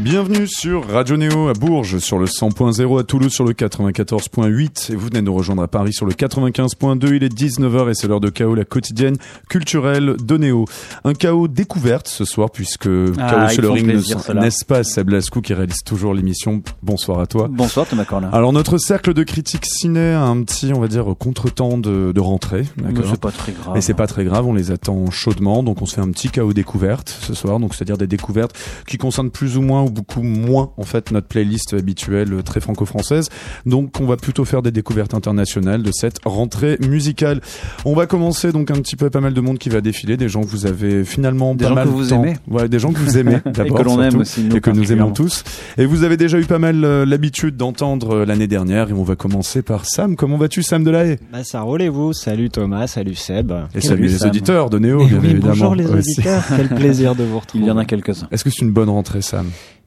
Bienvenue sur Radio Néo à Bourges sur le 100.0, à Toulouse sur le 94.8 et vous venez de nous rejoindre à Paris sur le 95.2. Il est 19h et c'est l'heure de chaos, la quotidienne culturelle de Néo. Un chaos découverte ce soir puisque Ah, Chaos sur le ring, n'est-ce pas Seb Lascou qui réalise toujours l'émission. Bonsoir à toi. Bonsoir Thomas Corlin. Alors notre cercle de critiques ciné a un petit, on va dire, contretemps de, de rentrée. C'est pas très grave. Mais c'est pas très grave, on les attend chaudement, donc on se fait un petit chaos découverte ce soir, donc c'est-à-dire des découvertes qui concernent plus ou moins ou beaucoup moins en fait notre playlist habituelle euh, très franco-française. Donc on va plutôt faire des découvertes internationales de cette rentrée musicale. On va commencer donc un petit peu pas mal de monde qui va défiler, des gens que vous avez finalement Des pas gens mal que vous de temps- aimez. Ouais, des gens que vous aimez Et d'abord que l'on aime aussi, nous et que nous aimons tous. Et vous avez déjà eu pas mal euh, l'habitude d'entendre euh, l'année dernière et on va commencer par Sam. Comment vas-tu Sam Delahaye Bah ça roule et vous? Salut Thomas, salut Seb. Et salut les Sam. auditeurs de Néo Et bien oui, évidemment. bonjour les auditeurs, quel plaisir de vous Il retrouver. y en a quelques-uns. Est-ce que c'est une bonne rentrée, Sam?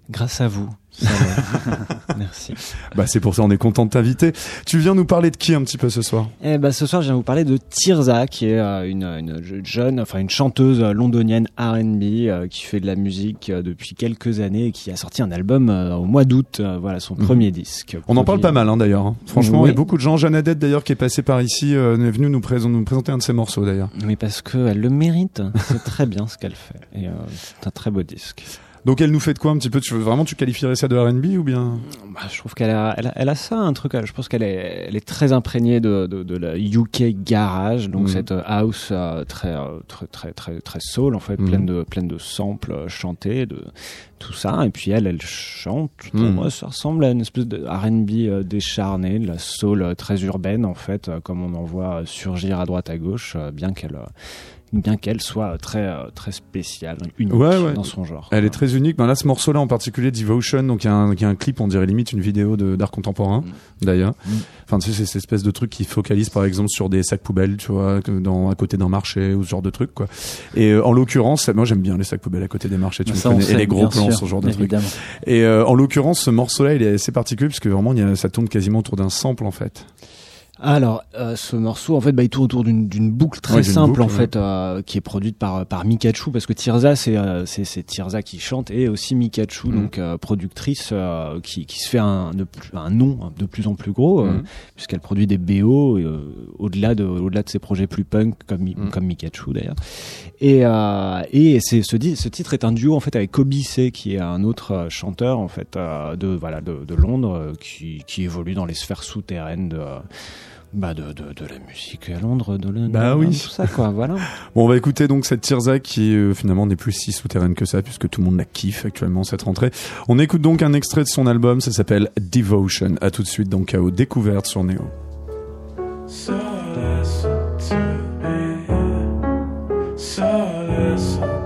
Grâce à vous. ça. Merci. Bah c'est pour ça on est content de t'inviter. Tu viens nous parler de qui un petit peu ce soir? Eh bah, ce soir, je viens vous parler de Tirza, qui est euh, une, une je- jeune, enfin une chanteuse euh, londonienne R&B euh, qui fait de la musique euh, depuis quelques années et qui a sorti un album au mois d'août. voilà son Mhm. premier disque. On en parle pas mal hein, d'ailleurs. hein. Franchement, Oui. il y a beaucoup de gens. Jeanne Adette d'ailleurs qui est passée par ici, est venue nous, présenter- nous présenter un de ses morceaux d'ailleurs. Mais parce qu'elle le mérite. C'est très bien ce qu'elle fait. Et c'est un très beau disque. Donc elle nous fait de quoi un petit peu? Tu, Vraiment tu qualifierais ça de R&B ou bien? Bah, je trouve qu'elle a, elle a, elle a ça, un truc. Je pense qu'elle est, elle est très imprégnée de, de, de la UK garage, donc Mhm. cette euh, house euh, très, euh, très, très, très, très soul en fait, Mhm. pleine de, pleine de samples euh, chantés, de tout ça. Et puis elle, elle chante. Pour Mhm. moi, ça ressemble à une espèce de R&B euh, décharné, de la soul euh, très urbaine en fait, euh, comme on en voit euh, surgir à droite à gauche, euh, bien qu'elle, euh, bien qu'elle soit très, euh, très spéciale, unique Ouais, ouais. dans son genre. Elle est très unique. Ben là, ce morceau-là en particulier, Devotion, donc il y, a un- il y a un clip, on dirait limite une vidéo de- d'art contemporain, Mm. d'ailleurs. Mm. Enfin, tu sais, c'est cette espèce de truc qui focalise, par exemple, sur des sacs poubelles, tu vois, que dans, à côté d'un marché ou ce genre de truc, quoi. Et euh, en l'occurrence, moi j'aime bien les sacs poubelles à côté des marchés, tu me Ça, on connais, et les gros plans, sûr, ce genre de truc. Et euh, en l'occurrence, ce morceau-là, il est assez particulier puisque vraiment, il y a, ça tourne quasiment autour d'un sample, en fait. Alors, euh, ce morceau, en fait, bah, il tourne autour d'une boucle très Ouais, simple, boucle, en ouais. fait, euh, qui est produite par par Mikachu, parce que Tirza, c'est euh, c'est Tirza qui chante et aussi Mikachu, Mhm. donc euh, productrice euh, qui qui se fait un de plus- un nom de plus en plus gros, euh, Mhm. puisqu'elle produit des BO euh, au-delà de au-delà de ses projets plus punk comme Mhm. comme Mikachu d'ailleurs. Et euh, et c'est ce ce titre est un duo en fait avec Kobe C, qui est un autre chanteur en fait euh, de voilà de, de Londres qui qui évolue dans les sphères souterraines de bah de, de, de la musique à Londres, de le, Bah de- oui. tout ça quoi, voilà. Bon, on va écouter donc cette Tirza qui euh, finalement n'est plus si souterraine que ça puisque tout le monde la kiffe actuellement cette rentrée. On écoute donc un extrait de son album, ça s'appelle Devotion. À tout de suite dans Chaos découverte sur Néo. So listen to me. So listen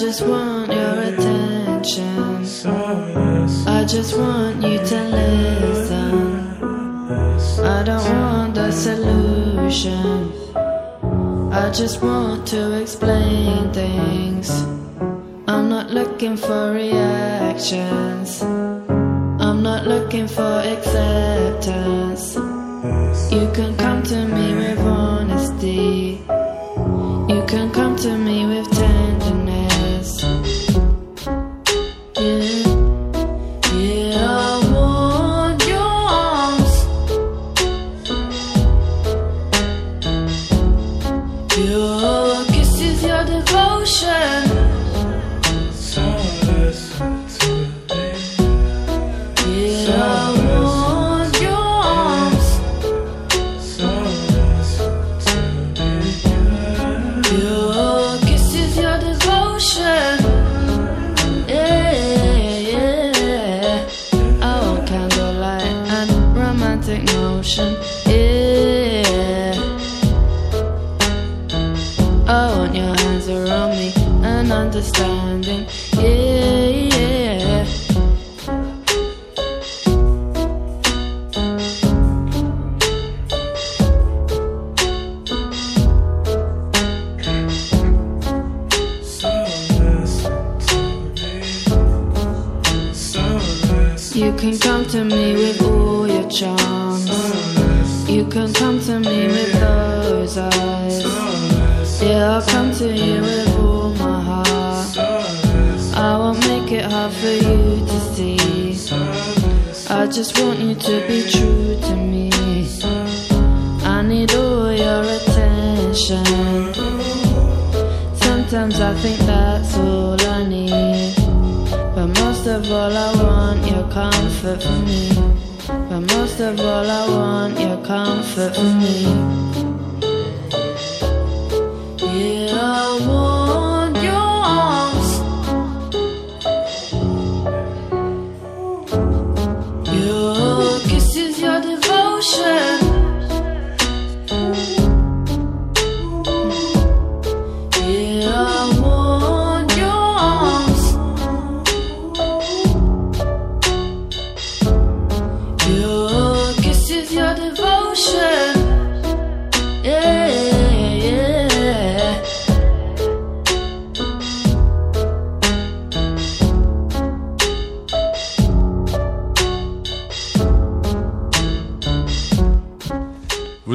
just want your attention. I just want you to listen. I don't want the solution. I just want to explain things. I'm not looking for reactions. I'm not looking for acceptance. You can come to me with honesty. You can come I think that's all I need. But most of all, I want your comfort for me. But most of all, I want your comfort for me. Yeah, I want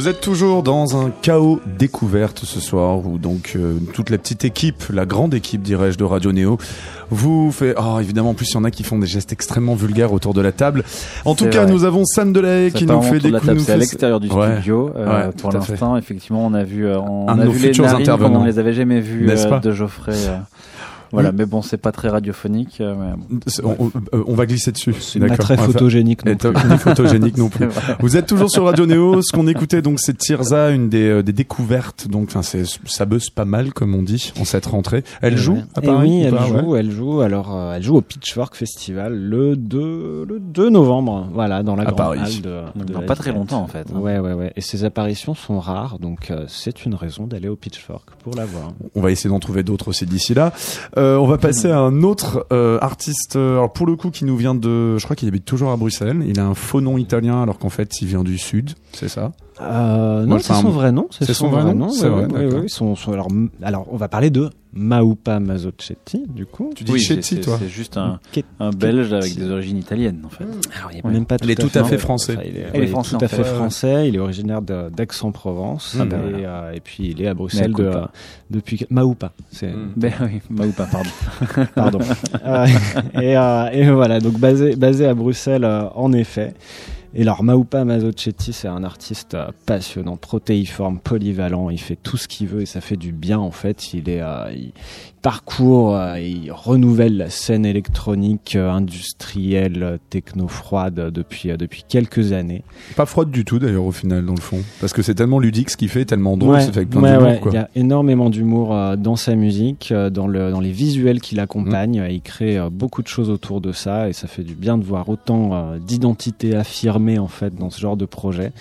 Vous êtes toujours dans un chaos découverte ce soir où donc euh, toute la petite équipe, la grande équipe dirais-je de Radio Néo vous fait oh évidemment en plus il y en a qui font des gestes extrêmement vulgaires autour de la table. En tout cas, nous avons Sam qui nous fait de des nous C'est à fait- l'extérieur du Ouais. studio. euh, Ouais, pour fait. l'instant, effectivement, on a vu, euh, on Un de a nos vu les narines intervenants. on les avait jamais N'est-ce euh, de Geoffrey. Voilà, Oui. mais bon, c'est pas très radiophonique. euh, mais bon. C'est- On, on- euh, on va glisser dessus. C'est pas très photogénique non plus. ni photogénique non plus. Vous êtes toujours sur Radio Néo. Ce qu'on écoutait, donc, c'est Tirza, une des, euh, des découvertes. Donc, ça buzz pas mal, comme on dit, en cette rentrée. Elle joue, ouais. à Paris oui, ou elle pas joue, Ouais. elle joue. Alors, euh, elle joue au Pitchfork Festival le 2, le 2 novembre. Voilà, dans la À grande Paris. halle de, Donc de dans la pas très longtemps, en fait, hein. Ouais, ouais, ouais. Et ses apparitions sont rares, donc euh, c'est une raison d'aller au Pitchfork pour la voir. On va essayer d'en trouver d'autres aussi d'ici là. Euh, on va passer à un autre euh, artiste, euh, alors pour le coup, qui nous vient de, je crois qu'il habite toujours à Bruxelles. Il a un faux nom italien, alors qu'en fait, il vient du sud. C'est ça? Euh, non, c'est son vrai nom. C'est son vrai nom C'est ouais, vrai, ouais, ouais, d'accord. ouais, son- son- alors, alors, on va parler de Maupa Mazzocetti, du coup. Tu dis Oui, Chetti, toi c'est juste un, un Belge avec des origines italiennes, en fait. Alors, il est même pas Il est tout à fait français. enfin, il est, Il est ouais, français, tout à fait. français. Il est originaire d'Aix-en-Provence. Ah, et, euh, et puis, il est à Bruxelles depuis Maupa. C'est, Mm. Ben oui, Maoupa, pardon. pardon. Euh, et, euh, et voilà, donc basé, basé à Bruxelles, euh, en effet. Et alors, Maupa Mazzocetti, c'est un artiste euh, passionnant, protéiforme, polyvalent. Il fait tout ce qu'il veut et ça fait du bien, en fait. Il est, euh, il parcourt, euh, il renouvelle la scène électronique, euh, industrielle, euh, techno-froide depuis, depuis quelques années. Pas froide du tout d'ailleurs au final dans le fond, parce que c'est tellement ludique ce qu'il fait, tellement drôle, Ouais, c'est fait avec plein ouais, d'humour ouais. Il y a énormément d'humour dans sa musique, dans, le, dans les visuels qui l'accompagnent. Mm. Il crée beaucoup de choses autour de ça et ça fait du bien de voir autant d'identité affirmée en fait dans ce genre de projet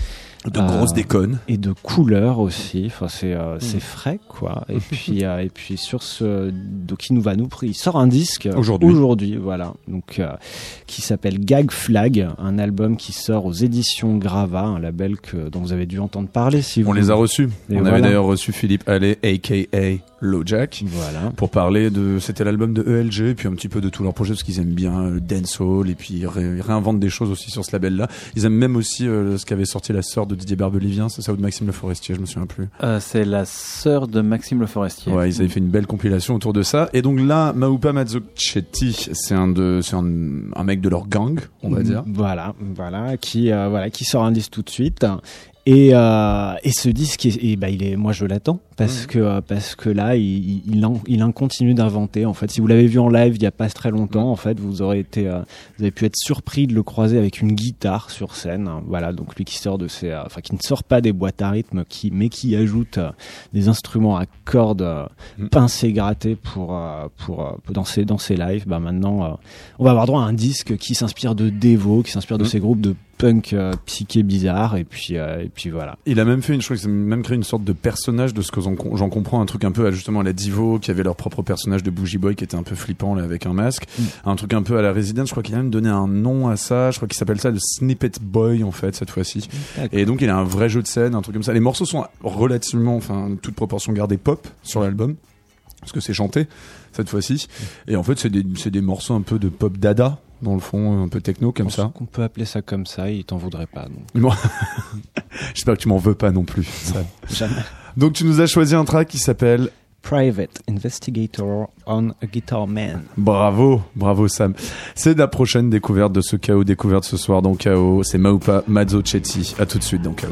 De Euh, grosses déconnes. et de couleurs aussi. Enfin, c'est Mm. euh, c'est frais quoi. Et puis euh, et puis sur ce donc il nous va nous il sort un disque euh, Aujourd'hui. aujourd'hui voilà donc euh, qui s'appelle Gag Flag, un album qui sort aux éditions Grava, un label que dont vous avez dû entendre parler si vous On les a reçus. Et On voilà. avait d'ailleurs reçu Philippe Allais, aka Lojack. voilà. pour parler de c'était l'album de ELG et puis un petit peu de tous leurs projets parce qu'ils aiment bien euh, le dancehall et puis ils, ré- ils réinventent des choses aussi sur ce label là ils aiment même aussi euh, ce qu'avait sorti la sœur de Didier Barbelivien c'est ça ou de Maxime Le Forestier je me souviens plus Euh, c'est la sœur de Maxime Le Forestier. ouais ils avaient fait une belle compilation autour de ça et donc là Maupa Mazzocetti c'est un de c'est un, un mec de leur gang on va Mm, dire Voilà, voilà, qui euh, voilà, qui sort un disque tout de suite. Et, euh, et ce disque, et bah, il est, moi je l'attends parce que euh, parce que là, il, il, en, il en continue d'inventer. En fait, si vous l'avez vu en live il y a pas très longtemps, en fait, vous aurez été, euh, vous avez pu être surpris de le croiser avec une guitare sur scène. Voilà, donc lui qui sort de ses, euh, enfin qui ne sort pas des boîtes à rythme, qui mais qui ajoute des instruments à cordes euh, Mm. pincés grattés pour pour, pour dans ses dans ses lives. Bah maintenant, on va avoir droit à un disque qui s'inspire de Devo, qui s'inspire de Mm. ces groupes de punk euh, psyché bizarre et puis euh, et puis voilà. Il a même fait une, crois qu'il a même créé une sorte de personnage de ce que j'en comprends, un truc un peu à, justement à la Divo, qui avait leur propre personnage de Bougie Boy qui était un peu flippant là avec un masque, un truc un peu à la Resident. Je crois qu'il a même donné un nom à ça. Je crois qu'il s'appelle ça le Snippet Boy en fait cette fois-ci. Et donc il a un vrai jeu de scène, un truc comme ça. Les morceaux sont relativement, enfin toute proportion gardée pop sur l'album parce que c'est chanté cette fois-ci. Et en fait c'est des c'est des morceaux un peu de pop dada dans le fond, un peu techno comme Je ça. pense qu'on peut appeler ça comme ça, il t'en voudrait pas. J'espère que tu m'en veux pas non plus. Sam. Jamais. Donc tu nous as choisi un track qui s'appelle Private Investigator on a Guitar Man. Bravo, bravo Sam. C'est la prochaine découverte de ce chaos découverte ce soir dans Chaos. C'est Maupa Mazzocetti. À tout de suite dans Chaos.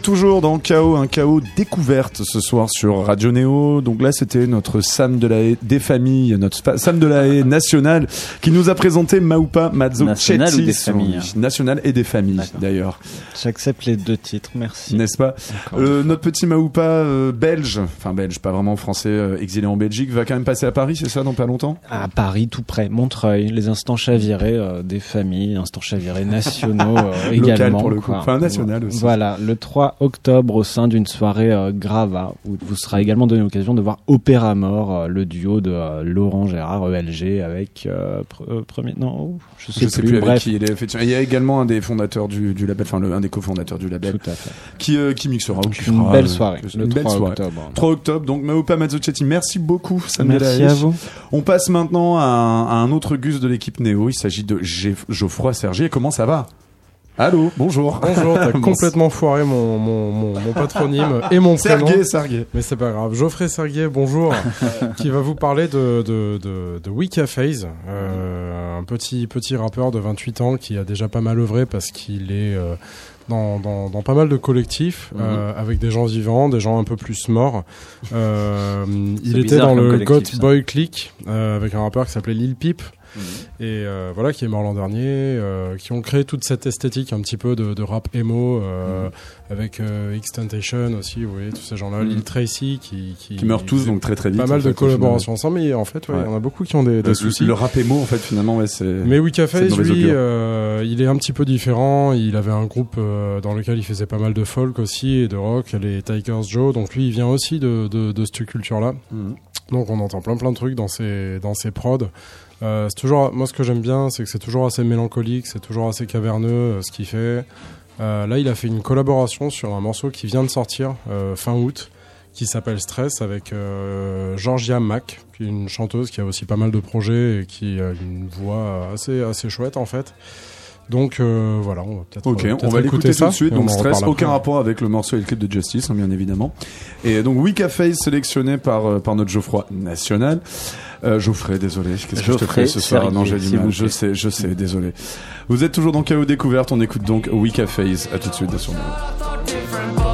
Toujours dans Chaos, un chaos découverte ce soir sur Radio Néo. Donc là, c'était notre Sam de la haie des familles, notre Sam de la haie national qui nous a présenté Maupa Mazzo National ou des familles National et des familles, d'ailleurs. J'accepte les deux titres, merci. N'est-ce pas Euh, Notre petit Maupa euh, belge, enfin belge, pas vraiment français, euh, exilé en Belgique, va quand même passer à Paris, c'est ça, dans pas longtemps? À Paris, tout près, Montreuil, les instants chavirés euh, des familles, instants chavirés nationaux euh, Local également. pour le coup. quoi. Enfin, national aussi. Voilà, le 3 octobre au sein d'une soirée euh, Grava où vous sera également donné l'occasion de voir Opéra Mort, euh, le duo de euh, Laurent Gérard ELG avec pr- premier non, oh, je sais, Je sais plus, avec bref. qui il est. effectivement. Il y a également un des fondateurs du, du label, enfin un des cofondateurs du label, fait. qui, qui mixera ou qui Une belle soirée, le belle 3 soirée. octobre. 3 octobre, donc Maopa Mazzocetti, merci beaucoup Sam Merci à vous. On passe maintenant à un, à un autre Gus de l'équipe Néo, il s'agit de Geoffroy Sergier, comment ça va? Allô, bonjour. Bonjour, t'as complètement foiré mon, mon, mon, mon patronyme et mon prénom. Sergei, Sergei. Mais c'est pas grave. Geoffrey Serguet, bonjour, qui va vous parler de, de, de, de Wicca Phase, euh, un petit, petit rappeur de 28 ans qui a déjà pas mal œuvré parce qu'il est euh, dans, dans, dans pas mal de collectifs Mhm. euh, avec des gens vivants, des gens un peu plus morts. Il était dans le ça. Boy Click avec un rappeur qui s'appelait Lil Peep Mhm. et euh, voilà qui est mort l'an dernier, euh, qui ont créé toute cette esthétique un petit peu de, de rap emo euh, avec euh, X-Tentation aussi, vous voyez tous ces gens-là, Mhm. Lil Tracy qui qui, Qui meurent tous donc très très vite. pas mal de fait, collaborations ensemble, mais en fait ouais, il y en a beaucoup qui ont des, des Le, soucis. le rap émo en fait finalement ouais c'est. Mais mauvais lui, il est un petit peu différent. Il avait un groupe dans lequel il faisait pas mal de folk aussi et de rock, les Tigers Joe. Donc lui, il vient aussi de, de, de cette culture-là. Mhm. Donc on entend plein plein de trucs dans ses dans ses prods. Euh, c'est toujours moi ce que j'aime bien, c'est que c'est toujours assez mélancolique, c'est toujours assez caverneux euh, ce qu'il fait. Euh, là, il a fait une collaboration sur un morceau qui vient de sortir fin août, qui s'appelle Stress avec Georgia Mack, qui est une chanteuse qui a aussi pas mal de projets et qui a une voix assez assez chouette en fait. Donc euh, voilà, on va peut-être Ok, peut-être on va l'écouter tout ça, de suite. Donc stress, aucun après. rapport avec le morceau et le clip de Justice, hein, bien évidemment. Et donc Wika Face sélectionné par euh, par notre Geoffroy national. Euh, Geoffrey, désolé, qu'est-ce que je te fais ce soir? Non, j'ai du mal. Je sais, je sais, désolé. Vous êtes toujours dans KO découverte. On écoute donc Wika Face. À tout de suite sur nous.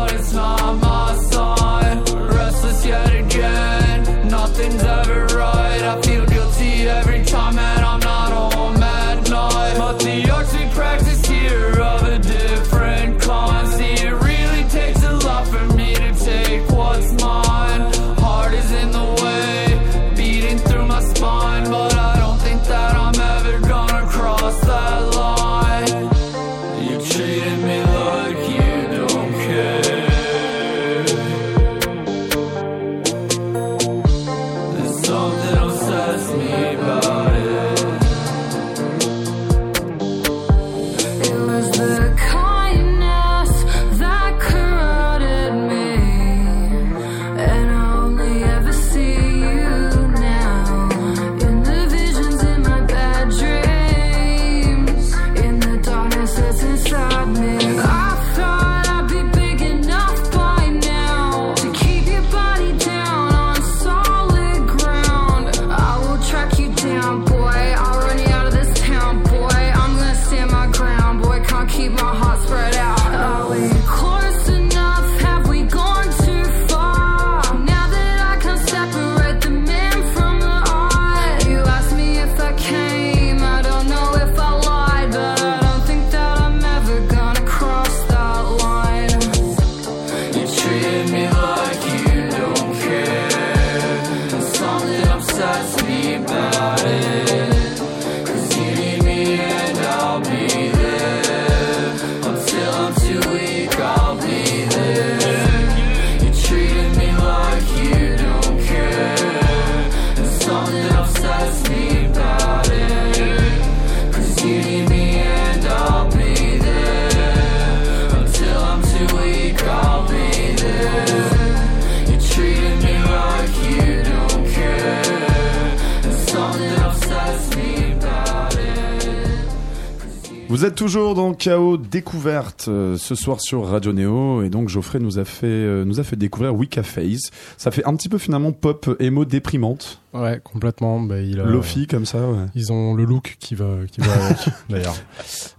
Toujours dans KO découverte euh, ce soir sur Radio Néo et donc Geoffrey nous a fait euh, nous a fait découvrir Face. Ça fait un petit peu finalement pop émo déprimante, Ouais, complètement. Bah, il a, lofi comme ça. Ouais. Ils ont le look qui va, qui va avec, d'ailleurs.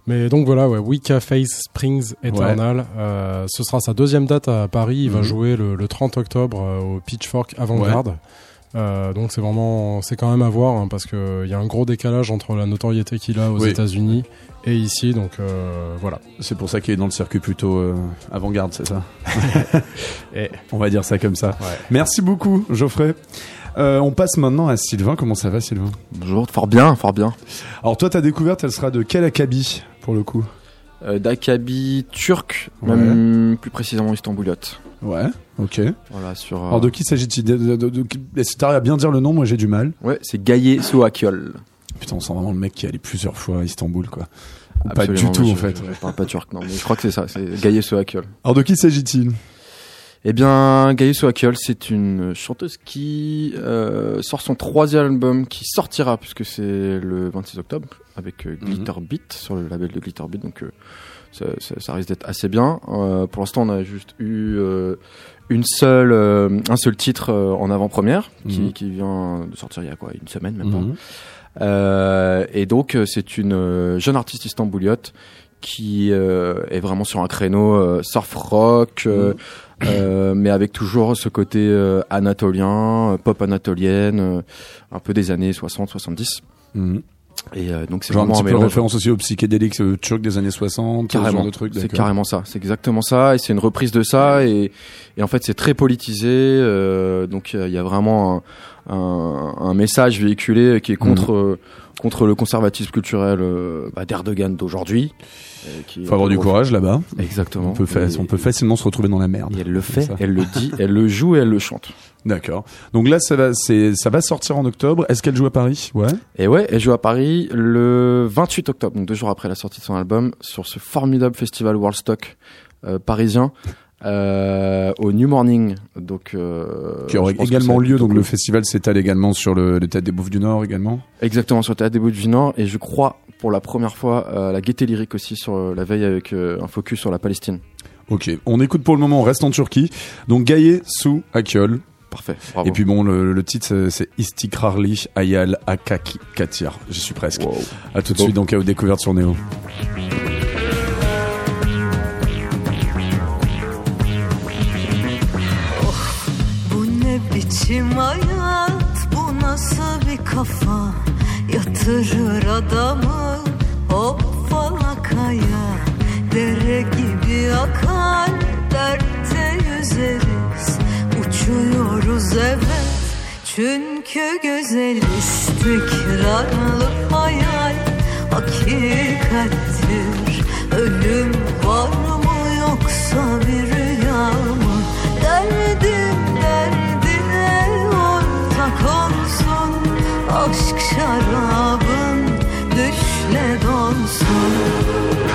Mais donc voilà, ouais, Face Springs Eternal. Euh, ce sera sa deuxième date à Paris. Il va Mhm. jouer le, le 30 octobre euh, au Pitchfork Avant-Garde. Euh, donc c'est vraiment, c'est quand même à voir hein, parce que il y a un gros décalage entre la notoriété qu'il a aux Oui. États-Unis et ici. Donc euh, voilà. C'est pour ça qu'il est dans le circuit plutôt euh, avant-garde, c'est ça? Et- On va dire ça comme ça. Ouais. Merci beaucoup Geoffrey. Euh, on passe maintenant à Sylvain. Comment ça va Sylvain? Bonjour, fort bien, fort bien. Alors toi ta découverte elle sera de quel acabit pour le coup? Euh, D'Akabi turc, Ouais. même plus précisément istambouliote. Ouais, ok. Voilà, sur. euh, Alors de qui s'agit-il Si t'arrives à bien dire le nom, moi j'ai du mal. Ouais, c'est Gaye Soakiol. Putain, on sent vraiment le mec qui est allé plusieurs fois à Istanbul, quoi. Ou pas du tout, je- en fait. Je, je parle pas turc, non, mais je crois que c'est ça, c'est Gaye Soakiol. Alors, de qui s'agit-il? Eh bien, Gaye Soakiol, c'est une chanteuse qui euh, sort son troisième album qui sortira, puisque c'est le 26 octobre, avec euh, Glitter Beat, sur le label de Glitter Beat, donc euh, ça, ça- ça risque d'être assez bien. Euh, pour l'instant, on a juste eu euh, une seule, euh, un seul titre en avant-première, qui, Mhm. qui vient de sortir il y a quoi, une semaine pas. Mhm. Euh, et donc, c'est une jeune artiste istanbouliote qui euh, est vraiment sur un créneau euh, surf rock, euh, euh, mais avec toujours ce côté euh, anatolien, euh, pop anatolienne, euh, un peu des années 60-70. Mhm. Et euh, donc c'est Genre un vraiment petit peu référence aussi aux psychédéliques euh, turcs des années 60, ce genre de trucs. c'est carrément ça, c'est exactement ça, et c'est une reprise de ça, et, et en fait c'est très politisé, euh, donc il y a vraiment un, un, un message véhiculé qui est contre euh, contre le conservatisme culturel euh, bah, d'Erdogan d'aujourd'hui. euh, est Faut avoir du courage là-bas. Exactement. On peut, fa- Et- on peut facilement se retrouver dans la merde. Et elle le fait, elle le dit, elle le joue et elle le chante. D'accord. Donc là, ça va, c'est, ça va sortir en octobre. Est-ce qu'elle joue à Paris? Ouais. Et ouais, elle joue à Paris le 28 octobre, donc deux jours après la sortie de son album, sur ce formidable festival Worldstock euh, parisien. Euh, au New Morning, donc euh, Qui aurait également lieu. Donc cool. le festival s'étale également sur le, le Théâtre des Bouffes du Nord également. Exactement, sur le théâtre des Bouts du Nord, et je crois pour la première fois euh, la gaieté lyrique aussi sur la veille avec un focus sur la Palestine. Ok. On écoute pour le moment. On reste en Turquie. Donc Gaye Su Akyol. Parfait, bravo. Et puis bon, le, le titre c'est- Istikrarli Ayal Akaki Katir. J'y suis presque. Wow. À tout de suite dans KO découverte sur Néo. Ne biçim hayat, bu nasıl bir kafa? Yatırır adamı hop falakaya Dere gibi akar, dertte yüzeriz. Uçuyoruz evet, çünkü güzel. İstikrarlı hayal Hakikattir, ölüm var mı yoksa bir rüya mı? Derdim ortak olsun Aşk şarabın düşle donsun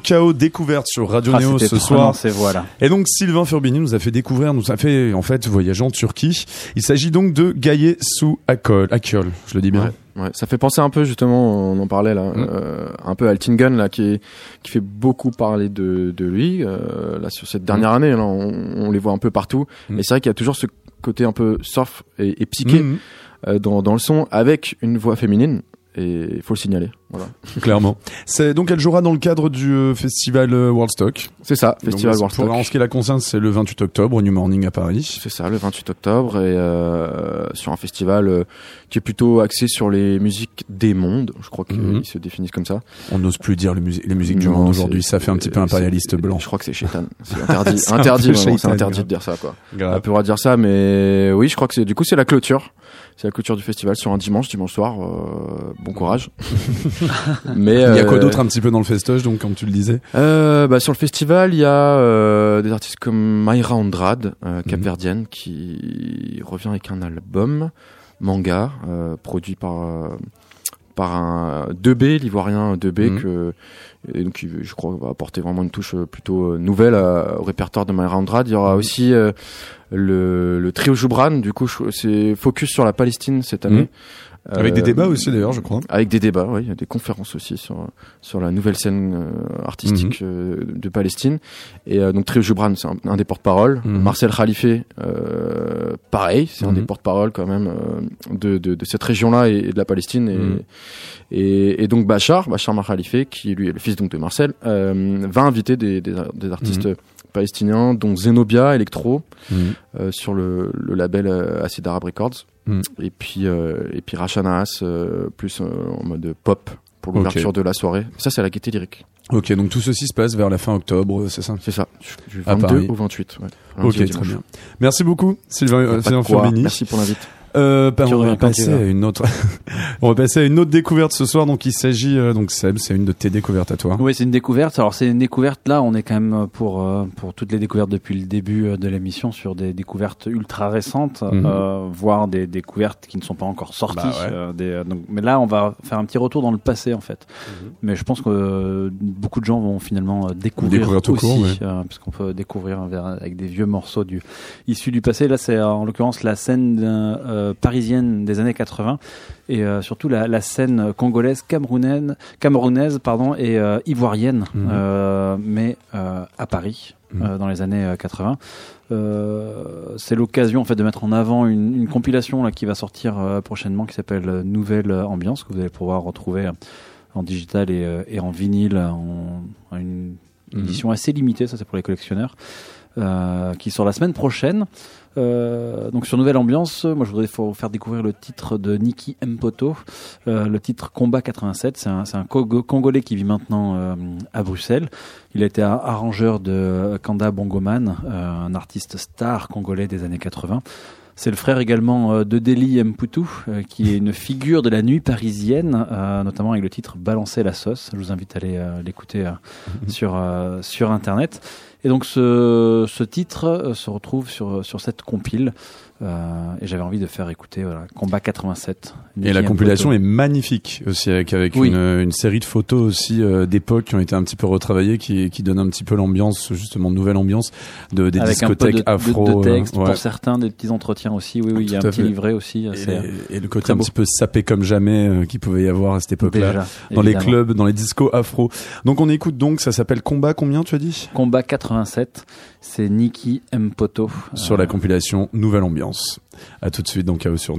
KO découverte sur Radio Ah, Néo ce soir. ces voix-là. Et donc Sylvain Furbini nous a fait découvrir, nous a fait en fait voyager en Turquie. Il s'agit donc de Gaye Su Akol. Akyol, je le dis bien. Ouais. Ouais, ça fait penser un peu justement, on en parlait là, Mm. euh, un peu à Altingen là, qui est, qui fait beaucoup parler de, de lui euh, là sur cette dernière année. Là, on, on les voit un peu partout. Mm. Et c'est vrai qu'il y a toujours ce côté un peu surf et, et psyché Mhm. euh, dans, dans le son avec une voix féminine. Et il faut le signaler. Voilà. Clairement. C'est donc elle jouera dans le cadre du euh, festival euh, Worldstock. C'est ça, Festival Donc, Warstock. pour- En ce qui la concerne, c'est le 28 octobre au New Morning à Paris. C'est ça, le 28 octobre, et euh, sur un festival euh, qui est plutôt axé sur les musiques des mondes. Je crois qu'ils Mhm. se définissent comme ça. On n'ose plus dire les, musi- les musiques du monde aujourd'hui. Ça fait un petit peu impérialiste blanc. Je crois que c'est chétan. C'est interdit, interdit, c'est interdit grave. de dire ça, quoi. On Grave. a plus le droit de dire ça, mais oui, je crois que c'est du coup c'est la clôture. C'est la clôture du festival sur un dimanche, dimanche soir. euh, bon courage. mais Il y a quoi euh, d'autre un petit peu dans le festoche, donc comme tu le disais? Euh, bah, sur le festival, il y a des artistes comme Mayra Andrade, euh, capverdienne, qui revient avec un album manga produit par par un 2B, l'ivoirien 2B, Mhm. que et donc qui, je crois va apporter vraiment une touche euh, plutôt euh, nouvelle euh, au répertoire de Mayra Andrade. Il y aura aussi euh, le, le trio Joubran, du coup c'est focus sur la Palestine cette année. Mhm. Avec des Euh, débats aussi d'ailleurs, je crois. avec des débats, oui, il y a des conférences aussi sur sur la nouvelle scène euh, artistique Mhm. euh, de Palestine. Et donc Trio Joubran, c'est un, un des porte-parole. Mhm. Marcel Khalife, euh, pareil, c'est un Mhm. des porte-parole quand même de, de de cette région-là et, et de la Palestine. Et, Mhm. et, et donc Bachar, Bachar Khalife, qui lui est le fils donc de Marcel, va inviter des des, des artistes Mhm. palestiniens, dont Zenobia, Electro, Mhm. euh, sur le, le label Acid Arab Records. Mm. Et puis euh, et puis Racha Nahas, euh, plus euh, en mode pop pour l'ouverture de la soirée. Ça c'est la gaieté lyrique. Ok, donc tout ceci se passe vers la fin octobre, c'est ça? C'est ça. Du du À 22 Paris. au 28. Ouais. Ok, très bien. Merci beaucoup, Sylvain, Sylvain. Merci pour l'invite. Euh, bah, on va passer à une autre. on va passer à une autre découverte ce soir. Donc il s'agit euh, donc Seb, c'est une de tes découvertes à toi. Oui, c'est une découverte. Alors c'est une découverte là, on est quand même pour euh, pour toutes les découvertes depuis le début euh, de l'émission sur des découvertes ultra récentes, Mhm. euh, voire des découvertes qui ne sont pas encore sorties. Bah ouais. euh, des, euh, donc, mais là, on va faire un petit retour dans le passé en fait. Mhm. Mais je pense que euh, beaucoup de gens vont finalement euh, découvrir, Découvrir tout aussi, court, euh, parce qu'on peut découvrir avec des vieux morceaux du issus du passé. Là, c'est euh, en l'occurrence la scène euh, parisienne des années 80 et euh, surtout la, la scène congolaise, camerounaise, camerounaise pardon, et euh, ivoirienne, Mhm. mais à Paris. Mhm. dans les années euh, 80, Euh, c'est l'occasion en fait de mettre en avant une, une compilation là qui va sortir euh, prochainement qui s'appelle Nouvelle Ambiance que vous allez pouvoir retrouver euh, en digital et, et en vinyle en, en une Mhm. édition assez limitée, ça c'est pour les collectionneurs, qui sort la semaine prochaine. Euh, donc sur Nouvelle Ambiance, moi je voudrais vous faire découvrir le titre de Niki Mpoto, euh, le titre Combat 87. C'est un, c'est un Congo- Congolais qui vit maintenant euh, à Bruxelles. Il a été arrangeur de Kanda Bongoman, euh, un artiste star congolais des années 80. C'est le frère également euh, de Deli Mputu, euh, qui est une figure de la nuit parisienne, euh, notamment avec le titre Balancer la sauce. Je vous invite à aller euh, l'écouter euh, sur, euh, sur Internet. Et donc ce, titre euh, se retrouve sur, sur cette compile. Euh, et j'avais envie de faire écouter voilà, Combat 87. Et la compilation est magnifique aussi avec avec Oui. une, une série de photos aussi euh, d'époque qui ont été un petit peu retravaillées qui qui donnent un petit peu l'ambiance justement nouvelle ambiance de des avec un peu discothèques de, afro de texte euh, ouais. pour certains, des petits entretiens aussi. Oui, oui, il y a un petit fait. livret aussi. et, les- et le côté un beau. petit peu sapé comme jamais euh, qu'il pouvait y avoir à cette époque-là dans les clubs dans les discos afro donc on écoute donc ça s'appelle combat combien tu as dit? Combat 87, c'est Niki Mpoto. sur Euh, la compilation nouvelle ambiance. À tout de suite dans Chaos sur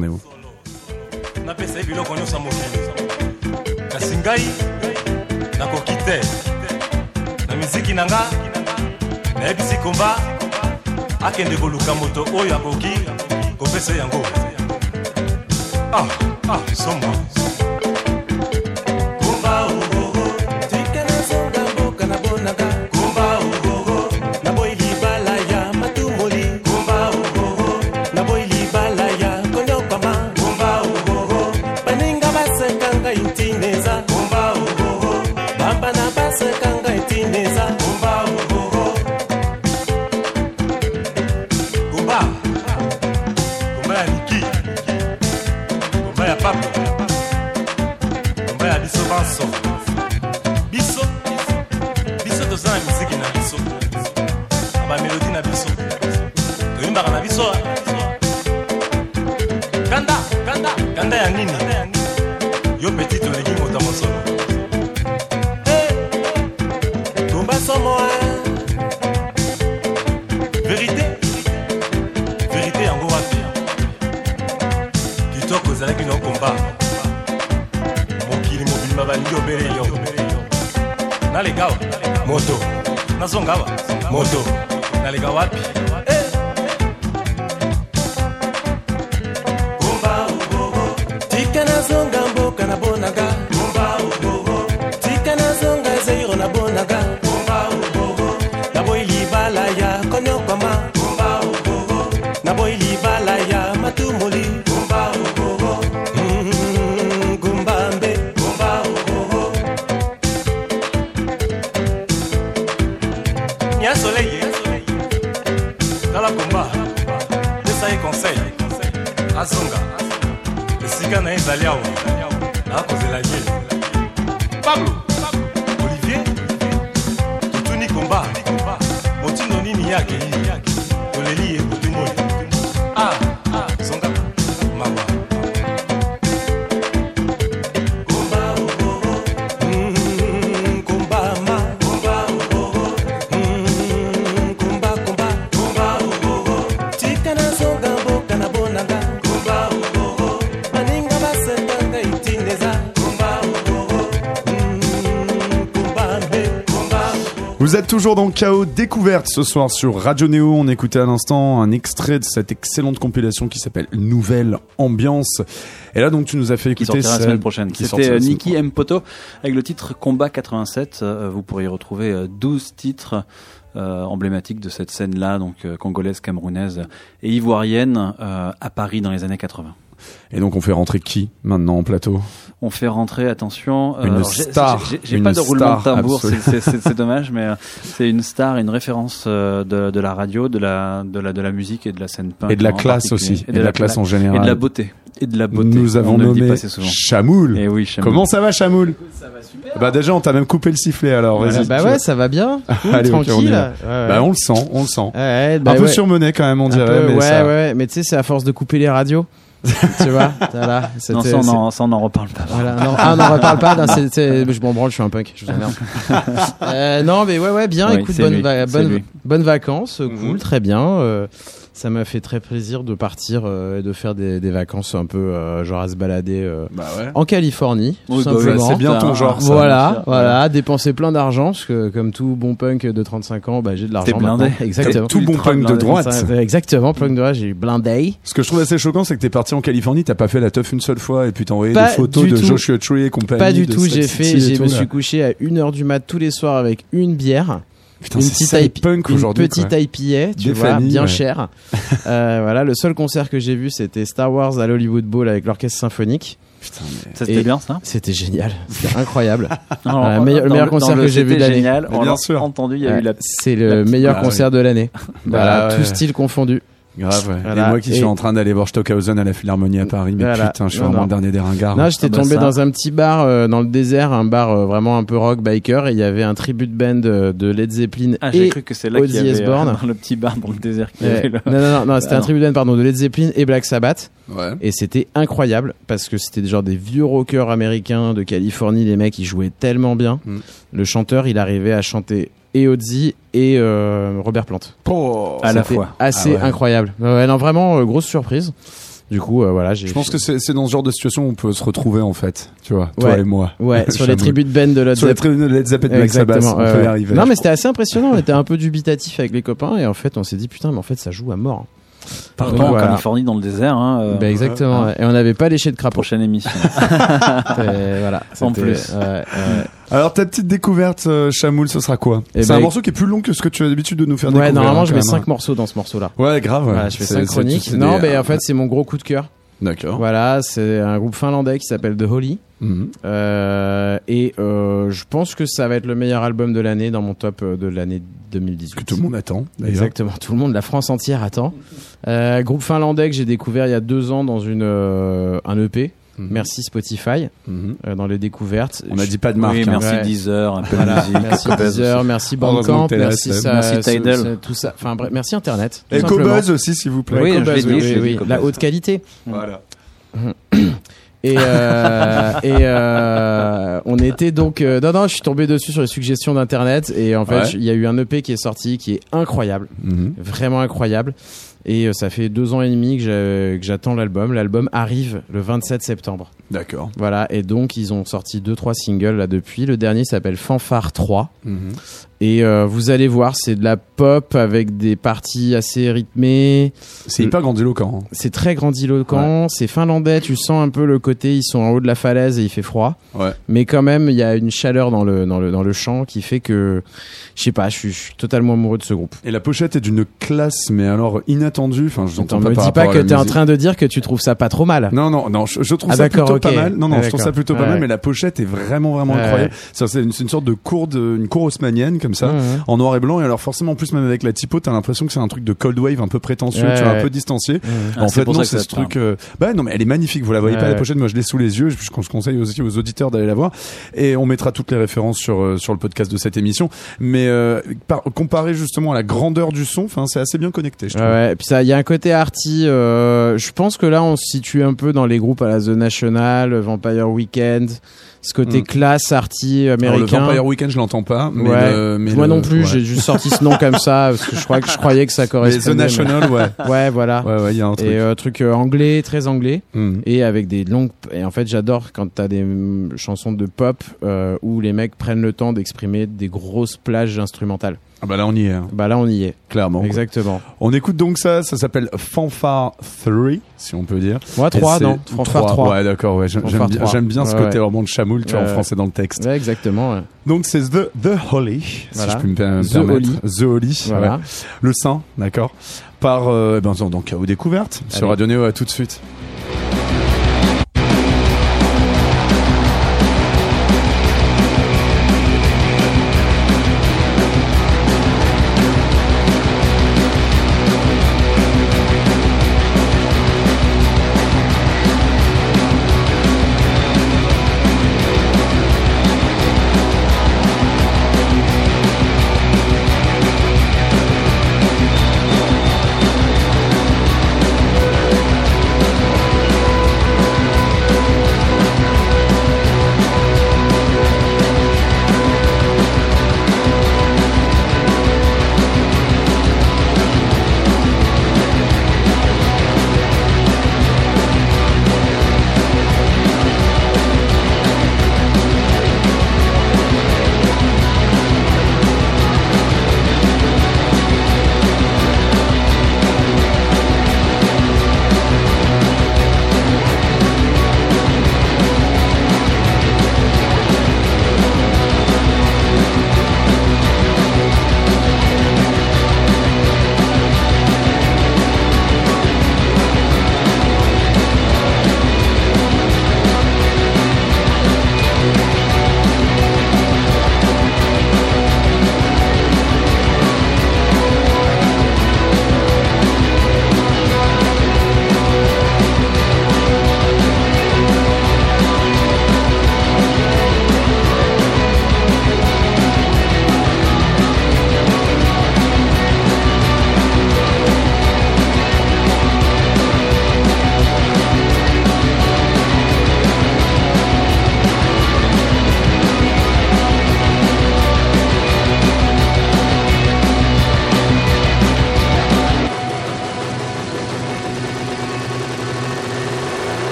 nayebisi komba. Akende koluka moto oyo akoki kopesa yango. Ah, ah, Komba, oh, Vous êtes toujours dans Chaos Découverte ce soir sur Radio Néo. On écoutait à l'instant un extrait de cette excellente compilation qui s'appelle Nouvelle Ambiance. Et là, donc, tu nous as fait qui écouter sortira la semaine prochaine. qui C'était euh, Niki M. Poto avec le titre Combat 87. Euh, vous pourrez y retrouver euh, 12 titres euh, emblématiques de cette scène-là, donc euh, congolaise, camerounaise et ivoirienne euh, à Paris dans les années 80. Et donc, on fait rentrer qui maintenant en plateau? On fait rentrer, attention, euh, Une star, J'ai pas de roulement de star tambour, c'est- dommage, mais euh, c'est une star, une référence euh, de, de la radio, de la, de la de la musique et de la scène punk. Et de la classe aussi, et de la classe en général. Et de la beauté. Et de la beauté. Nous avons On nommé pas assez souvent. Chamoul. Et oui, Chamoul. Comment ça va, Chamoul? Ça va super. Bah déjà, on t'a même coupé le sifflet alors. Voilà, bah ouais, ça va bien. Cool, Allez, ok, on y tranquille. va. Ouais, ouais. Bah on le sent, on le sent. Ouais, bah un peu ouais. surmené quand même, on Un dirait. peu, mais ouais, ça- ouais, mais tu sais, c'est à force de couper les radios. tu vois, voilà. Non, ça, on en, ça, on en reparle pas. Voilà, non, ah, on n'en reparle pas. non, je m'en branle, je suis un punk. Je vous emmerde. euh, non, mais ouais, ouais, bien. Oui, écoute, bonne, va- bonnes vacances, euh, cool, Mhm. très bien. euh, ça m'a fait très plaisir de partir euh, et de faire des, des vacances un peu euh, genre à se balader euh, Bah ouais. en Californie, tout Oui, bah c'est bien ton genre. ça. Voilà, voilà, dépenser plein d'argent, parce que comme tout bon punk de 35 ans, bah, j'ai de l'argent. T'es blindé. Exactement. Tout bon punk de droite. Exactement, punk de droite, j'ai eu blindé. Ce que je trouve assez choquant, c'est que t'es parti en Californie, t'as pas fait la teuf une seule fois, et puis t'as envoyé Pas des photos de tout. Joshua Tree et compagnie. Pas du tout, j'ai fait, tout, me suis couché à 1h du mat tous les soirs avec une bière. Putain, une petite, IP punks une petite quoi. IPA, tu Des vois, familles, bien ouais. cher. euh, voilà, le seul concert que j'ai vu, c'était Star Wars à l'Hollywood Bowl avec l'orchestre symphonique. Putain, mais- Ça, c'était bien, ça C'était génial, c'était incroyable. Alors, Euh, meilleur- le concert le que j'ai vu de l'année. génial. Mais On bien l'a sûr. entendu, il y a Ouais, eu la C'est la le petite- meilleur Ah, concert de l'année. Voilà, Bah, tout ouais. style confondu. Grave, ouais. Voilà. Et moi qui Et- suis en train d'aller voir Stockhausen à la Philharmonie à Paris, mais Voilà. putain, je suis Non, vraiment non. le dernier des ringards. Non, j'étais Ah bah tombé ça. dans un petit bar euh, dans le désert, un bar euh, vraiment un peu rock biker, et il y avait un tribute band euh, de Led Zeppelin Ah, j'ai et cru que c'est là qu'il y Ozzy avait euh, dans le petit bar dans le désert qu'il y avait le- Non, non, non, non, c'était Ah, un tribute band pardon, de Led Zeppelin et Black Sabbath. Ouais. Et c'était incroyable parce que c'était genre des vieux rockers américains de Californie. Les mecs, ils jouaient tellement bien. Mm. Le chanteur, il arrivait à chanter et Ozzy et euh, Robert Plant. à la fois. Assez Ah ouais. incroyable. Ouais, non, vraiment, euh, grosse surprise. Du coup, euh, voilà, j'ai. Je pense que c'est dans ce genre de situation où on peut se retrouver en fait, tu vois, toi et moi. Ouais, sur les Chamoul. tributes band de Led Sur les Zeppelin. tribunes de Led Zeppelin et Exactement. on ouais, peut y ouais. arriver. Non, mais c'était assez impressionnant. On était un peu dubitatif avec les copains et en fait, on s'est dit putain, mais en fait, ça joue à mort. Pardon, Donc, en voilà. Californie, dans le désert. Hein, euh, Bah, exactement. ouais. Et on n'avait pas léché de crapaud. Prochaine émission. Voilà. En plus. ouais, ouais. Alors ta petite découverte, euh, Chamoul, ce sera quoi? Eh C'est un ben, morceau qui est plus long que ce que tu as l'habitude de nous faire Ouais, découvrir. normalement, hein, je mets même, 5 morceaux dans ce morceau-là. hein. Ouais, grave. ouais. Voilà, je fais C'est- 5 c'est- chroniques. Non, des- mais en fait, c'est mon gros coup de cœur. D'accord. Voilà, c'est un groupe finlandais qui s'appelle The Holy. Mhm. Euh, et euh, je pense que ça va être le meilleur album de l'année dans mon top euh, de l'année 2018. Que tout le monde attend. Exactement, tout le monde, la France entière attend. Euh, groupe finlandais que j'ai découvert il y a deux ans dans une euh, un EP. Mhm. Merci Spotify Mhm. euh, dans les découvertes. On a dit pas de marque. oui, hein. merci Ouais. Deezer, un peu Voilà, de musique. merci Deezer, merci Bandcamp, merci, ça, Tidal. ce- tout ça. Enfin bref, merci Internet. Et. Cobuzz aussi, s'il vous plaît. Oui, Cobuzz, oui, oui, la haute qualité. Voilà. Et, euh, et euh, on était donc euh, non non, je suis tombé dessus sur les suggestions d'internet et en fait Ouais. il y a eu un EP qui est sorti qui est incroyable, Mhm. vraiment incroyable. Et euh, ça fait deux ans et demi que j'attends l'album. L'album arrive le 27 septembre. D'accord. Voilà, et donc ils ont sorti deux trois singles là depuis. Le dernier s'appelle Fanfare 3. Mhm. Et euh, vous allez voir, c'est de la pop avec des parties assez rythmées. C'est hyper grandiloquent. hein. C'est très grandiloquent, c'est finlandais, tu sens un peu le côté, ils sont en haut de la falaise et il fait froid. Ouais. Mais quand même, il y a une chaleur dans le, dans le, dans le chant qui fait que, je sais pas, je suis, totalement amoureux de ce groupe. Et la pochette est d'une classe, mais alors inattendue. Enfin, je Attends, n'entends me dis pas que la t'es en train de dire que tu trouves ça pas trop mal. Non, non, non, je, je trouve Ah, ça plutôt pas mal. Non, non, Ah, je trouve ça plutôt pas Ouais. mal, mais la pochette est vraiment, vraiment incroyable. Ça, C'est une, c'est une sorte de cour de, une cour haussmannienne, comme ça, Ouais, ouais. en noir et blanc. Et alors, forcément, en plus, même avec la typo, t'as l'impression que c'est un truc de cold wave un peu prétentieux, Ouais, tu vois, un peu distancié. Ah, en c'est fait, non, c'est ce truc. euh, Bah non, mais elle est magnifique. Vous la voyez Ouais, pas la pochette, moi je l'ai sous les yeux. Je, je conseille aussi aux auditeurs d'aller la voir. Et on mettra toutes les références sur euh, sur le podcast de cette émission. Mais euh, par, comparé justement à la grandeur du son, enfin, c'est assez bien connecté. Je Ouais, trouve. ouais. Et puis ça, il y a un côté arty. euh, je pense que là, on se situe un peu dans les groupes à la The National, Vampire Weekend, ce côté Mm. classe arty Alors, le américain. Vampire Weekend, je l'entends pas. Mais ouais. le- mais Moi le- non plus, ouais. j'ai juste sorti ce nom comme ça parce que je crois que je croyais que ça Mais correspondait. The National, ouais. mais- Ouais, voilà. Ouais, ouais, il y a un truc. Et euh, truc euh, anglais, très anglais, Mhm. et avec des longues. Et en fait, j'adore quand t'as des mm, chansons de pop euh, où les mecs prennent le temps d'exprimer des grosses plages instrumentales. Ah bah là, on y est, hein, Bah là, on y est. clairement. Exactement. On écoute donc ça, ça s'appelle Fanfare 3, si on peut dire. Moi, Et 3, c'est- non Fanfare 3. Ouais, d'accord, ouais, j'aime bien, 3. ce Ouais, côté ouais. vraiment de chamoule, tu vois, en Ouais. français dans le texte. Ouais, exactement. ouais. Donc c'est The, The Holy, si je peux me per- me The permettre. Holy. The Holy, Voilà. ouais. Le Saint, d'accord. Par, euh, ben, donc, aux découvertes, sur. Radio Néo, à tout de suite.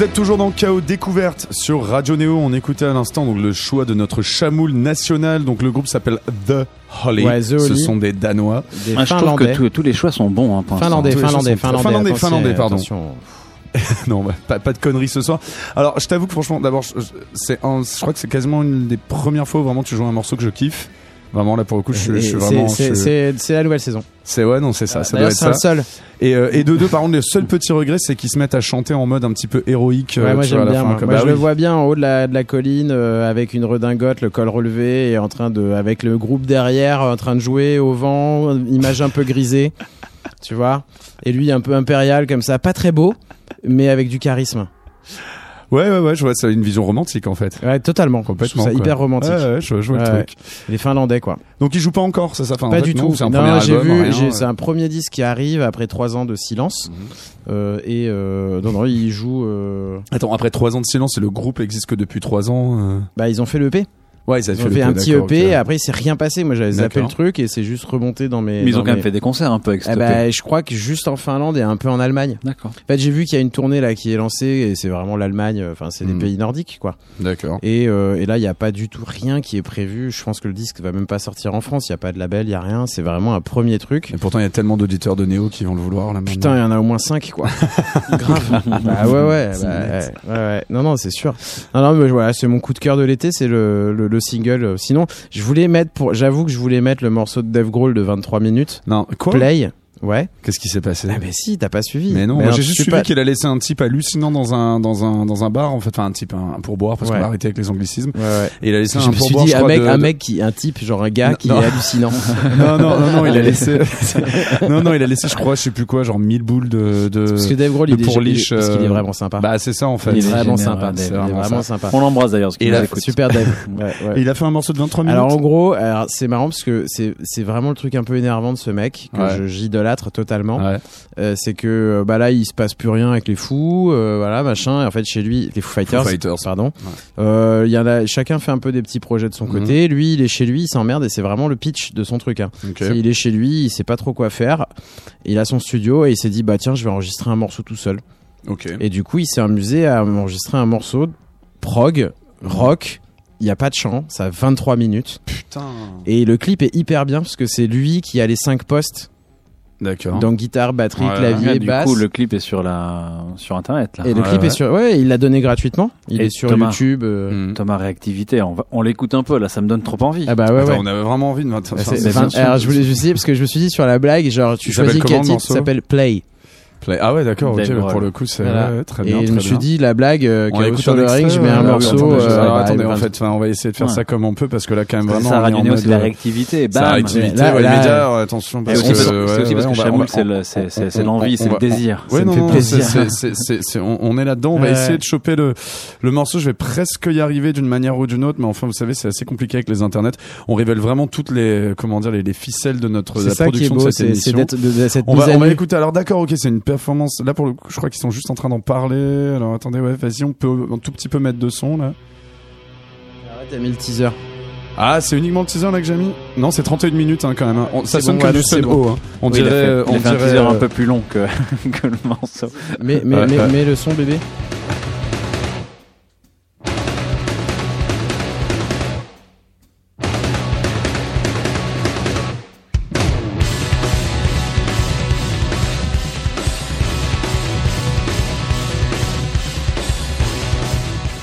Vous êtes toujours dans Chaos Découverte sur Radio Néo. On écoutait à l'instant donc le choix de notre chamoule national. Donc le groupe s'appelle The Holly. Ouais, The Ce Holly. sont des Danois. Des Ah, je trouve Finlandais. que tous- tous les choix sont bons. Hein, pour l'instant. Finlandais, Tous les finlandais, chansons- finlandais, Finlandais, attention, finlandais, pardon. attention. non, bah, pas, pas de conneries ce soir. Alors, je t'avoue que franchement, d'abord, je, je- c'est un- je crois que c'est quasiment une des premières fois où vraiment tu joues un morceau que je kiffe. Vraiment, là, pour le coup, je, suis- je vraiment. c'est- je- la nouvelle saison. C'est ouais, non, c'est ça. ça doit être ça. seul. Et, euh, et de deux, par contre, le seul petit regret, c'est qu'ils se mettent à chanter en mode un petit peu héroïque. euh, Ouais, moi j'aime bien. fin, Moi. Moi, Bah je le vois bien en haut de la, de la colline euh, avec une redingote, le col relevé et en train de, avec le groupe derrière en train de jouer au vent, image un peu grisée, tu vois. Et lui un peu impérial comme ça, pas très beau, mais avec du charisme. Ouais, ouais, ouais, je vois, c'est une vision romantique en fait. Ouais, totalement. Complètement. Je quoi. hyper romantique. Ouais, ouais, je, je vois Ouais, le truc. Les Finlandais quoi. Donc ils jouent pas encore, ça, ça? Fait en pas fait, du non, tout. C'est un Non, premier j'ai vu, c'est un premier disque qui arrive après trois ans de silence. Euh, et euh, non, non, ils jouent. euh, Attends, après trois ans de silence, et le groupe existe que depuis trois ans. Bah, ils ont fait le EP. Ouais, ça Ils ont fait un petit EP. Et après, il s'est rien passé. Moi, j'avais zappé le truc et c'est juste remonté dans mes. Mais ils ont quand même fait des concerts un peu avec Eh bah, je crois que juste en Finlande et un peu en Allemagne. D'accord. En fait, j'ai vu qu'il y a une tournée là qui est lancée et c'est vraiment l'Allemagne. Enfin, c'est des Mm. pays nordiques, quoi. D'accord. Et, euh, et là, il n'y a pas du tout rien qui est prévu. Je pense que le disque va même pas sortir en France. Il n'y a pas de label, il y a rien. C'est vraiment un premier truc. Et pourtant, il y a tellement d'auditeurs de Néo qui vont le vouloir là Putain, il y en a au moins 5 quoi. Grave. bah ouais ouais, bah, ouais, ouais, ouais. Non non, c'est sûr. Non non, mais voilà, c'est mon coup de cœur de l'été, c'est le, le, le single. Sinon, je voulais mettre pour j'avoue que je voulais mettre le morceau de Dave Grohl de 23 minutes. Non, quoi? Play. Ouais. Qu'est-ce qui s'est passé? Ah mais si, t'as pas suivi. Mais non, moi, j'ai juste suivi pas- qu'il a laissé un type hallucinant dans un dans un dans un bar en fait, enfin un type un, un pourboire parce Ouais. qu'on va arrêter avec les anglicismes. Ouais, ouais. Et il a laissé Je un me suis pourboire dit un mec, de- un mec qui, un type genre un gars qui Non. est hallucinant. non, non, non, non, il a laissé. non, non, il a laissé, je crois, je sais plus quoi, genre 1000 boules de. de Parce que Dave Grohl, il est, pourliche, il est- parce qu'il est euh, vraiment sympa. Bah, c'est ça en fait. il est vraiment sympa. Dave, Il vraiment sympa. On l'embrasse d'ailleurs. là, écoute. Super Dave. Il a fait un morceau de 23 minutes. Alors en gros, alors, c'est marrant parce que c'est c'est vraiment le truc un peu énervant de ce mec que Ouais. Totalement. Ouais. Euh, c'est que euh, bah là il se passe plus rien avec les fous, euh, voilà machin. Et en fait chez lui, les Foo Fighters, Foo Fighters. pardon. Euh, Il y en a, chacun fait un peu des petits projets de son Mhm. côté. Lui, il est chez lui, il s'emmerde et c'est vraiment le pitch de son truc. Hein. Il est chez lui, il sait pas trop quoi faire. Il a son studio et il s'est dit bah tiens je vais enregistrer un morceau tout seul. Et du coup il s'est amusé à enregistrer un morceau prog rock. Il y a pas de chant, ça a 23 minutes. Putain. Et le clip est hyper bien parce que c'est lui qui a les cinq postes. D'accord. Donc guitare, batterie, Ouais, clavier, Ouais, du basse. coup, le clip est sur la sur internet là. Et le Ouais, clip ouais. est sur. Ouais, il l'a donné gratuitement. Il Et est sur Thomas. YouTube. euh. Hmm. Thomas réactivité, on, va- on l'écoute un peu là, ça me donne trop envie. Ah bah ouais, Attends, ouais. on avait vraiment envie de. Attends, Bah, enfin, c'est- c'est vingt- bien sûr. alors je voulais juste dire parce que je me suis dit sur la blague genre tu Il choisis quel titre s'appelle Play Play. Ah ouais, d'accord. Ok. Bah. Pour le coup, c'est Voilà. ouais, très bien. et je me suis bien. dit la blague euh, On écoute sur le ring je mets un euh, morceau attendez, euh, alors, bah, attendez, en fait, enfin, on va essayer de faire Ouais. ça comme on peut parce que là, quand même, vraiment. ça, Radio Néo, c'est la euh, réactivité. C'est la Bam. réactivité, Là, ouais, là, les médias, attention. C'est aussi parce que Chamoul, c'est l'envie, c'est le désir. Ouais, non, on, est là-dedans. On va essayer de choper le, le morceau. Je vais presque y arriver d'une manière ou d'une autre, mais enfin, vous savez, c'est assez compliqué avec les internets. On révèle vraiment toutes les, comment dire, les, les ficelles de notre production de cette émission. On va, écouter. Alors d'accord, ok, c'est une performance. Là pour le coup, je crois qu'ils sont juste en train d'en parler. Alors attendez, ouais, vas-y, on peut un tout petit peu mettre de son là. Arrête, t'as mis le teaser Ah, c'est uniquement le teaser là que j'ai mis? Non, c'est 31 minutes hein, quand même. hein. On- ça sonne bon, comme ouais, du c'est Sun bon. O. hein. On Oui, il a dirait, fait, il a on fait un dirait, teaser un euh, peu plus long que, que le morceau. mais mais Ouais, mais, ouais. mais le son bébé?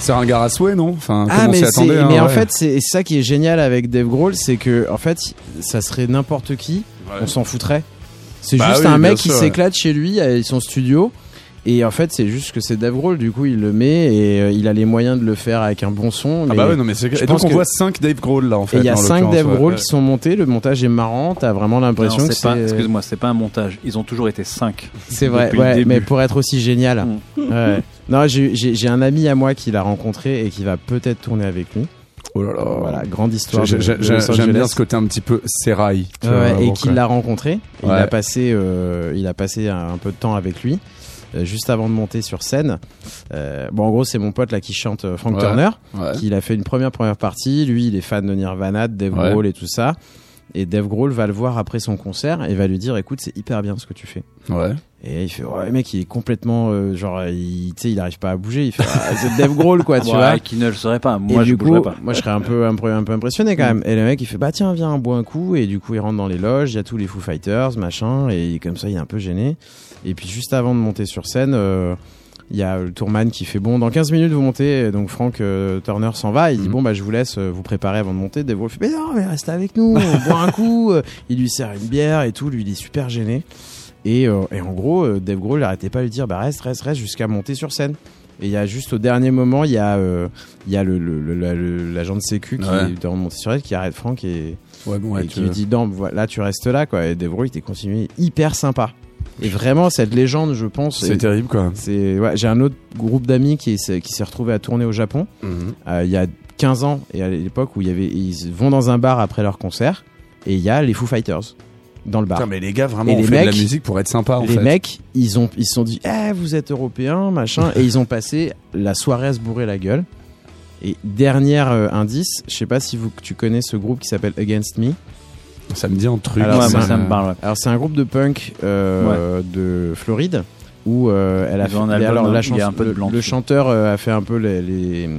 C'est un gars à souhait, non? Enfin, Ah mais s'y c'est attendait, hein, mais en fait c'est ça qui est génial avec Dave Grohl c'est que en fait ça serait n'importe qui Ouais. on s'en foutrait. C'est Bah juste oui, un mec qui ouais. s'éclate chez lui avec son studio. Et en fait, c'est juste que c'est Dave Grohl, du coup, il le met et euh, il a les moyens de le faire avec un bon son. Ah mais- bah ouais, non mais c'est. donc on que- voit 5 Dave Grohl là en fait. et il y a en 5 l'occurrence, Dave Grohl ouais. qui sont montés, le montage est marrant, t'as vraiment l'impression que c'est pas, c'est. excuse-moi, c'est pas un montage. Ils ont toujours été 5. C'est vrai, ouais, mais pour être aussi génial. Mm. Ouais. Non, j'ai un ami à moi qui l'a rencontré et qui va peut-être tourner avec lui. Oh là là. Voilà, grande histoire. J'aime bien ce côté un petit peu sérail. Ouais, et qu'il l'a rencontré. Il a passé, euh, il a passé un, un peu de temps avec lui. euh, juste avant de monter sur scène, Euh, bon en gros c'est mon pote là qui chante Frank Ouais. Turner, qui a fait une première première partie. Lui il est fan de Nirvana, de Dave. Grohl et tout ça. Et Dave Grohl va le voir après son concert et va lui dire écoute c'est hyper bien ce que tu fais. Ouais. Et il fait ouais le mec il est complètement euh, genre il tu sais il arrive pas à bouger il fait ah, c'est Dave Grohl quoi tu Ouais, vois qui ne le saurait pas. Moi, et je du coup, pas. moi je serais un peu, un peu, un peu impressionné quand même. Et le mec il fait bah tiens viens on boit un coup et du coup il rentre dans les loges, il y a tous les Foo Fighters machin et comme ça il est un peu gêné. Et puis juste avant de monter sur scène, euh, il y a le tourman qui fait bon dans 15 minutes vous montez. Et donc Frank euh, Turner s'en va, il dit Mhm. bon bah je vous laisse euh, vous préparer avant de monter. Dave Grohl fait mais non mais restez avec nous, on boit un coup. Il lui sert une bière et tout, lui il est super gêné. Et, euh, et en gros, euh, Dave Grohl n'arrêtait pas de lui dire bah reste, reste, reste jusqu'à monter sur scène. Et il y a juste au dernier moment, il y a, euh, il y a le, le- le- la- le- l'agent de sécu qui Ouais. est sur elle, qui arrête Franck et, Ouais, bon, ouais, et tu- qui lui dit non, voilà, tu restes là quoi. Et Dave Grohl était continué hyper sympa. Et vraiment cette légende, je pense, c'est terrible quoi. c'est j'ai un autre groupe d'amis qui s'est qui s'est retrouvé à tourner au Japon Mhm. euh, il y a 15 ans et à l'époque où il y avait ils vont dans un bar après leur concert et il y a les Foo Fighters dans le bar. Putain, mais les gars, vraiment, Et on les fait de la mecs- musique pour être sympa en les fait. mecs, ils ont ils se sont dit "Eh, vous êtes européens, machin" et ils ont passé la soirée à se bourrer la gueule. Et dernier euh, indice, je sais pas si vous tu connais ce groupe qui s'appelle Against Me. Ça me dit un truc. Alors, ouais, c'est moi, un- ça me parle. ouais. Alors c'est un groupe de punk euh, de Floride où euh, elle a mais album, alors hein, la chanson- un peu de le, chanteur euh, a fait un peu les, les-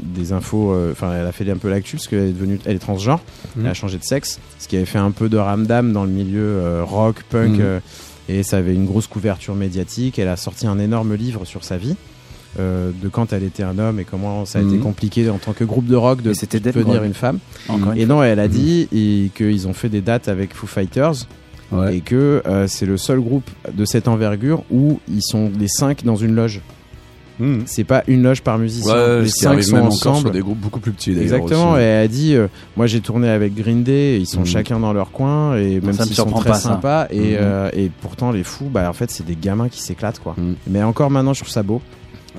des infos euh, enfin elle a fait un peu l'actu parce qu'elle est devenue elle est transgenre Mhm. elle a changé de sexe ce qui avait fait un peu de ramdam dans le milieu rock punk Mhm. et ça avait une grosse couverture médiatique elle a sorti un énorme livre sur sa vie de quand elle était un homme et comment ça a été Mhm. compliqué en tant que groupe de rock de devenir une femme Encore une et fois. non elle a dit qu'ils ont fait des dates avec Foo Fighters Ouais. et que euh, c'est le seul groupe de cette envergure où ils sont les cinq dans une loge. Mhm. C'est pas une loge par musicien. Ouais, les cinq sont même encore sur ensemble. des groupes beaucoup plus petits. Exactement. aussi. Et elle a dit, euh, moi j'ai tourné avec Green Day, ils sont Mhm. chacun dans leur coin et même s'ils sont très sympas et, Mhm. euh, et pourtant les fous, bah en fait c'est des gamins qui s'éclatent quoi. Mais encore maintenant je trouve ça beau.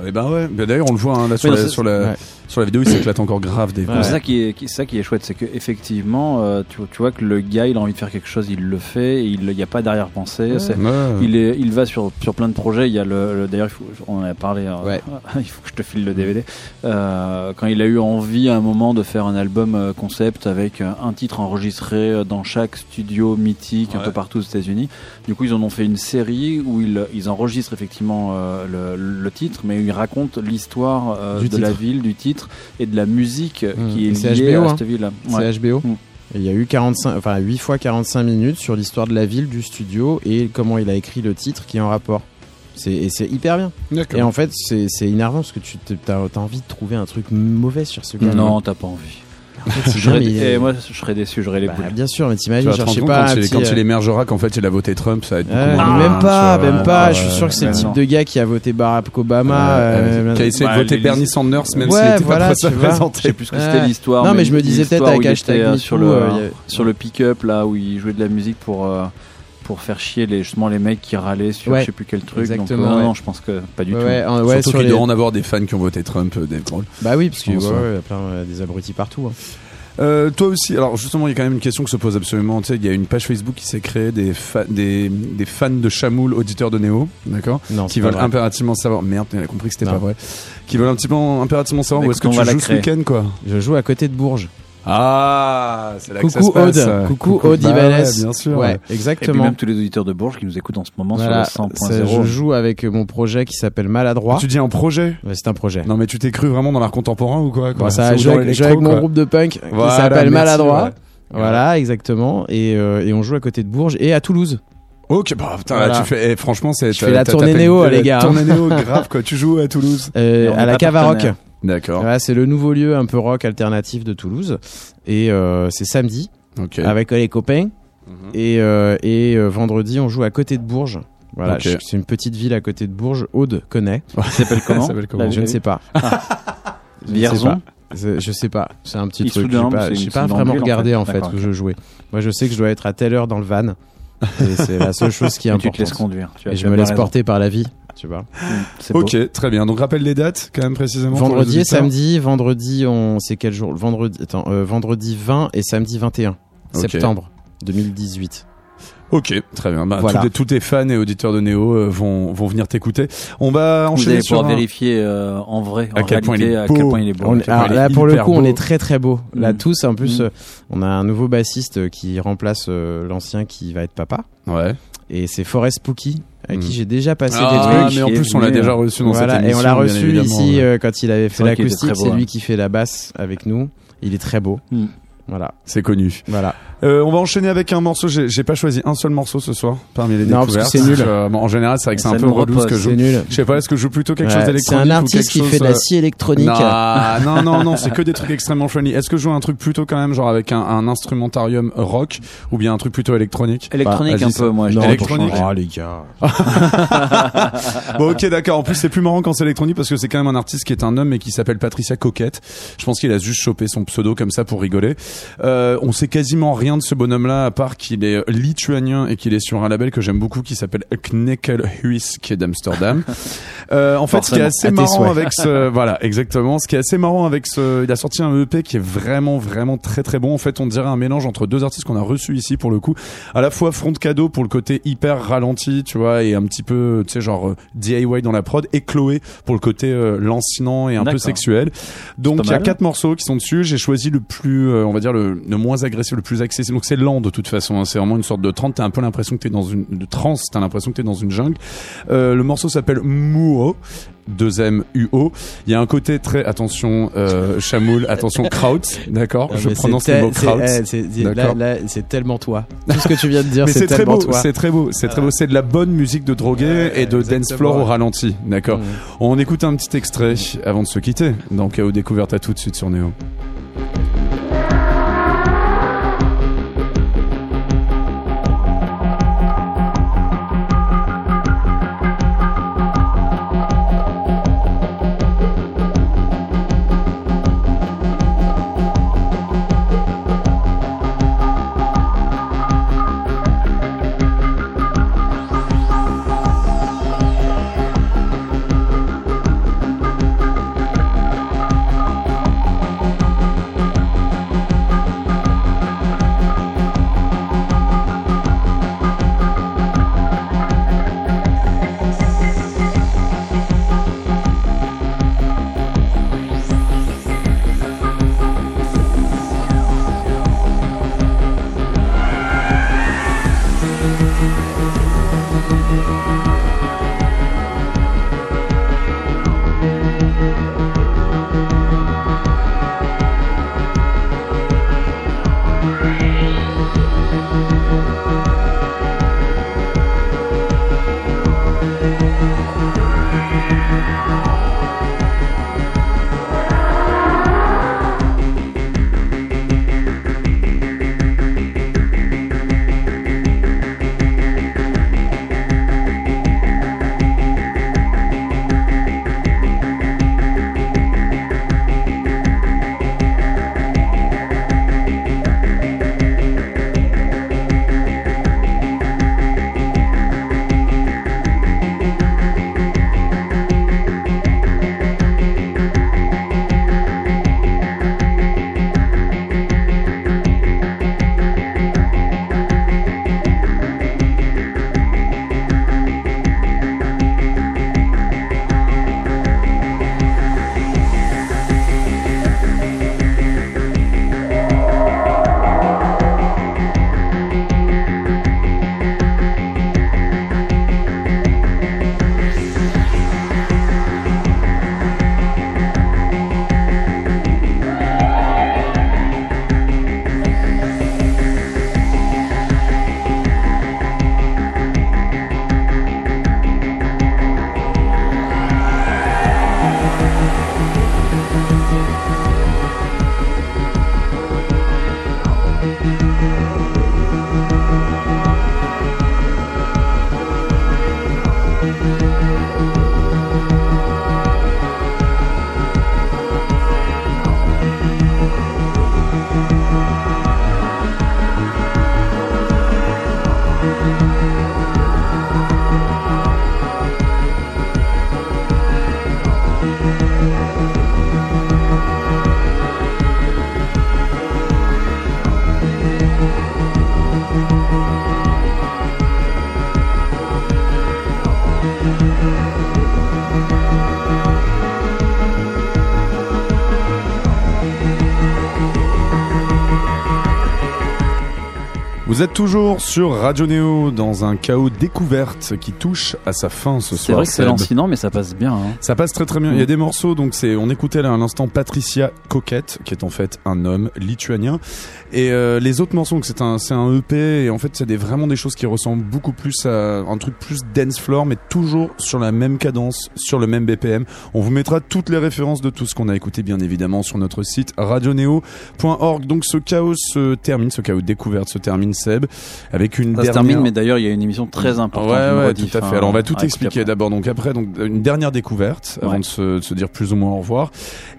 Eh ben ouais. Ben d'ailleurs, on le voit hein, là sur, Oui, la, sur, la, ouais. sur la vidéo, il s'éclate encore grave des Ouais. C'est ça qui est, qui- ça qui est chouette, c'est que effectivement, euh, tu, tu vois que le gars, il a envie de faire quelque chose, il le fait, et il n'y a pas d'arrière-pensée. Ouais. Il, est, il va sur, sur plein de projets. Il y a le, le- d'ailleurs, il faut- on en a parlé. euh, Ouais. il faut que je te file le DVD. Euh, quand il a eu envie à un moment de faire un album euh, concept avec un titre enregistré dans chaque studio mythique un peu partout aux États-Unis. Du coup, ils en ont fait une série où ils, ils enregistrent effectivement euh, le, le titre, mais ils racontent l'histoire euh, de la ville, du titre et de la musique Mmh. qui est c'est liée HBO, à hein. cette ville. C'est HBO. Mm. Et Il y a eu 45, enfin 8 fois 45 minutes sur l'histoire de la ville, du studio et comment il a écrit le titre qui est en rapport. C'est, et c'est hyper bien. Et en fait, c'est, c'est énervant parce que tu t'as, t'as envie de trouver un truc mauvais sur ce gars. Non, t'as pas envie. En fait, c'est Je serais- bien, mais il est- et moi, je serais déçu, j'aurais les Bah, boules. bien sûr, mais t'imagines, compte pas, quand, petit, quand il euh, émergera qu'en fait il a voté Trump, ça va être beaucoup Ouais, moins mais même pas, même pas. ouais, je suis sûr que c'est le ouais, type non. de gars qui a voté Barack Obama. Ouais, euh, qui a essayé bah, de voter les- Bernie Sanders même Ouais, s'il était voilà, pas trop tu vois. Je sais plus ce que Ouais. c'était l'histoire. Non, mais je me disais peut-être avec hashtag était, euh, MeToo, sur le euh, pick-up là où il jouait de la musique pour euh, pour faire chier les justement les mecs qui râlaient sur Ouais, je sais plus quel truc. exactement, Donc, euh, ouais. non, je pense que pas du Ouais, tout. ouais, en- ouais, Surtout sur qu'il les- doit en avoir des fans qui ont voté Trump, euh, Dave Grohl. Bah oui, parce qu'il y a plein euh, des abrutis partout. hein. Euh, toi aussi, alors justement, il y a quand même une question qui se pose absolument. Tu sais, il y a une page Facebook qui s'est créée des, fa- des, des fans de Chamoul, auditeurs de Néo, d'accord? Non, Qui veulent vrai. impérativement savoir. Merde, on a compris que c'était Non. pas vrai. Qui veulent un petit peu impérativement savoir Bah, où est-ce que tu joues ce week-end, quoi. Je joue à côté de Bourges. Ah, c'est là que ça Coucou se passe. Aude. Coucou Coucou- Aude Bah ouais, bien sûr. Ouais, Et puis exactement. même tous les auditeurs de Bourges qui nous écoutent en ce moment Voilà, sur le ça, 100.0. je joue avec mon projet qui s'appelle Maladroit. Tu dis un projet Ouais, c'est un projet. Non, mais tu t'es cru vraiment dans l'art contemporain ou quoi, quoi Bon, ça, joue avec, mon groupe de punk Voilà, qui s'appelle Maladroit. ouais. Voilà, exactement. Et, euh, et on joue à côté de Bourges et à Toulouse. Ok, bah putain, Voilà. tu fais, eh, franchement, c'est. Je fais la t'as- tournée néo, les gars. Tournée néo, grave, quoi. Tu joues à Toulouse. Euh, à la Cavaroc. D'accord. Voilà, c'est le nouveau lieu un peu rock alternatif de Toulouse. Et euh, c'est samedi avec les copains. Mhm. Et, euh, et euh, vendredi, on joue à côté de Bourges. Voilà, je- c'est une petite ville à côté de Bourges. Aude connaît. Il s'appelle comment Ça s'appelle comment Je ne sais pas. Je ne sais Vierzon pas. C'est- Je sais pas. C'est un petit truc. Issoudun, J'ai pas, j'ai pas vraiment en regardé fait. en fait où je jouais. Moi, je sais que je dois être à telle heure dans le van. C'est la seule chose qui est Et tu te laisses importante. conduire. Tu Et je me laisse raison. porter par la vie. Tu vois. Mm, beau. Ok, très bien. Donc rappelle les dates quand même précisément. Vendredi et samedi. Vendredi, on c'est quel jour Vendredi. Attends, euh, vendredi 20 et samedi 21 Ok. septembre 2018. Ok, très bien. Bah, Voilà. tous, les- tous tes fans et auditeurs de Néo euh, vont, vont venir t'écouter. On va Vous enchaîner allez sur pouvoir un- vérifier euh, en vrai, À en quel point il réalité, est à beau. quel point il est beau. On à est- quel alors point il là, est pour le coup, on est très très beau. Là, Mm. tous, en plus, Mm. euh, on a un nouveau bassiste qui remplace euh, l'ancien qui va être papa. Ouais. Et c'est Forest Spooky, avec Mm. qui j'ai déjà passé Ah, des trucs. mais en plus, on l'a déjà euh, reçu dans Voilà, cette et émission. on l'a reçu ici ouais. euh, quand il avait fait l'acoustique. C'est lui hein. qui fait la basse avec nous. Il est très beau. Mm. Voilà, C'est connu. voilà. Euh, on va enchaîner avec un morceau. J'ai j'ai pas choisi un seul morceau ce soir parmi les Non, parce que découvertes. c'est nul. Euh, bon, en général, c'est vrai que c'est Ça un peu relou ce que je joue. C'est nul. Je sais pas, est-ce que je joue plutôt quelque Ouais, chose c'est d'électronique un ou artiste quelque qui chose, fait de la euh, scie électronique. Non, non, non, non, c'est que des trucs extrêmement funny. Est-ce que je joue un truc plutôt quand même, genre avec un, un instrumentarium rock, ou bien un truc plutôt électronique? Électronique Bah, un vas-y, peu, moi. Non, électronique? Oh les gars. Bon, ok, d'accord. En plus, c'est plus marrant quand c'est électronique parce que c'est quand même un artiste qui est un homme mais qui s'appelle Patricia Coquette. Je pense qu'il a juste chopé son pseudo comme ça pour rigoler. Euh, on sait quasiment rien de ce bonhomme-là à part qu'il est lituanien et qu'il est sur un label que j'aime beaucoup qui s'appelle Knekkelhuis qui est d'Amsterdam. Euh, en fait, ce qui est assez à marrant avec ce, voilà, exactement. Ce qui est assez marrant avec ce, il a sorti un EP qui est vraiment, vraiment très, très bon. En fait, on dirait un mélange entre deux artistes qu'on a reçus ici pour le coup. À la fois Front Cadeau pour le côté hyper ralenti, tu vois, et un petit peu, tu sais, genre euh, DIY dans la prod, et Chloé pour le côté euh, lancinant et un peu sexuel. Donc il y a quatre morceaux qui sont dessus. J'ai choisi le plus, euh, on va dire le, le moins agressif, le plus accessible. Donc c'est lent de toute façon. hein. C'est vraiment une sorte de trance. T'as un peu l'impression que t'es dans une de trance. T'as l'impression que t'es dans une jungle. Euh, le morceau s'appelle Muo. 2M UO. Il y a un côté très attention euh, chamoul, attention kraut, d'accord? Je prononce le mot kraut. c'est- tellement toi. Tout ce que tu viens de dire, c'est tellement beau, toi. c'est très beau, c'est très beau. C'est de la bonne musique de drogué Ouais, et de dance floor au ralenti, d'accord? On écoute un petit extrait avant de se quitter. Dans KO Découverte à tout de suite sur Néo. Vous êtes toujours sur Radio Néo dans un chaos découverte qui touche à sa fin ce soir. C'est vrai que c'est lancinant, mais ça passe bien. hein. Ça passe très très bien. Il y a des morceaux, donc c'est, on écoutait là à l'instant Patricia Coquette, qui est en fait un homme lituanien. Et euh, les autres morceaux, donc c'est un, c'est un EP, et en fait c'est des, vraiment des choses qui ressemblent beaucoup plus à un truc plus dance floor, mais toujours sur la même cadence, sur le même BPM. On vous mettra toutes les références de tout ce qu'on a écouté, bien évidemment, sur notre site radioneo.org. Donc ce chaos se termine, ce chaos découverte se termine, Seb, avec une Ça se dernière... termine, mais d'ailleurs, il y a une émission très importante. Ouais, ouais, tout à fait. hein, Alors on va tout écouter expliquer d'abord. Donc après, donc une dernière découverte avant Ouais. de se, de se dire plus ou moins au revoir.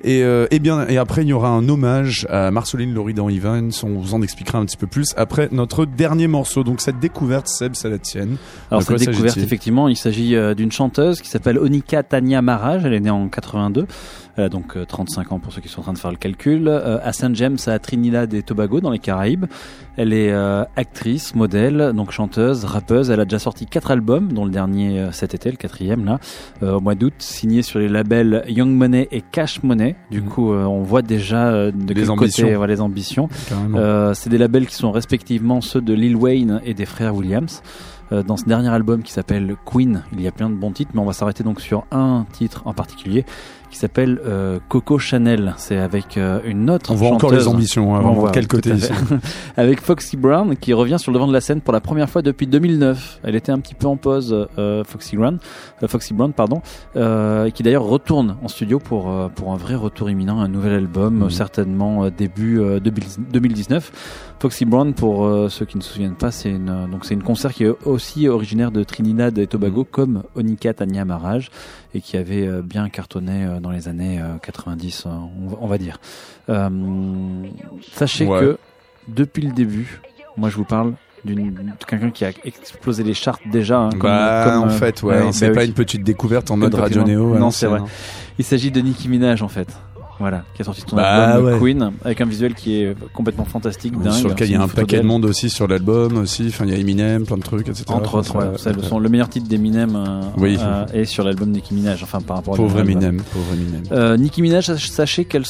Et, euh, et bien, et après il y aura un hommage à Marceline Loridan Evans. On vous en expliquera un petit peu plus après notre dernier morceau. Donc cette découverte, Seb, c'est la tienne. Alors cette découverte, effectivement, il s'agit euh, d'une chanteuse qui s'appelle Onika Tania Maraj. Elle est née en 82, euh, donc euh, 35 ans pour ceux qui sont en train de faire le calcul. Euh, à Saint James, à Trinidad et Tobago, dans les Caraïbes. Elle est euh, actrice, modèle, donc chanteuse, rappeuse. Elle a déjà sorti quatre albums, dont le dernier euh, cet été, le quatrième là, euh, au mois d'août, signé sur les labels Young Money et Cash Money. Du Mhm. coup, euh, on voit déjà euh, de Les quel ambitions. côté voilà, les ambitions. Euh, c'est des labels qui sont respectivement ceux de Lil Wayne et des frères Williams. Euh, dans ce dernier album qui s'appelle Queen, il y a plein de bons titres, mais on va s'arrêter donc sur un titre en particulier qui s'appelle euh, Coco Chanel. C'est avec euh, une autre on voit encore les ambitions. Hein, On voit, quel côté ici avec Foxy Brown qui revient sur le devant de la scène pour la première fois depuis 2009. Elle était un petit peu en pause, euh, Foxy Brown, euh, Foxy Brown, pardon, euh, qui d'ailleurs retourne en studio pour euh, pour un vrai retour imminent, un nouvel album, euh, certainement euh, début euh, 2000 2019. Foxy Brown, pour euh, ceux qui ne se souviennent pas, c'est une euh, donc c'est une concert qui est aussi originaire de Trinidad et Tobago, comme Onika Tanya Maraj, et qui avait euh, bien cartonné euh, dans les années euh, 90, euh, on, va- on va dire. Sachez Ouais. que depuis le début, moi je vous parle d'une de quelqu'un qui a explosé les charts déjà. hein, comme- bah, comme, en fait, ouais, ouais, c'est bah pas oui. une petite découverte en mode Radio. Néo. Non, c'est l'ancienne, vrai. Il s'agit de Nicki Minaj en fait. Voilà, qui a sorti son Bah, album ouais. Queen avec un visuel qui est complètement fantastique, dingue. Sur lequel il y a un paquet de monde aussi sur l'album aussi. Enfin, il y a Eminem, plein de trucs, etc. Entre autres, ouais, le, son- le meilleur titre d'Eminem euh, Oui. euh, est sur l'album Nicki Minaj, enfin par rapport à Pauvre l'album. Eminem, pauvre Eminem. Euh, Nicki Minaj, sach- sachez qu'elle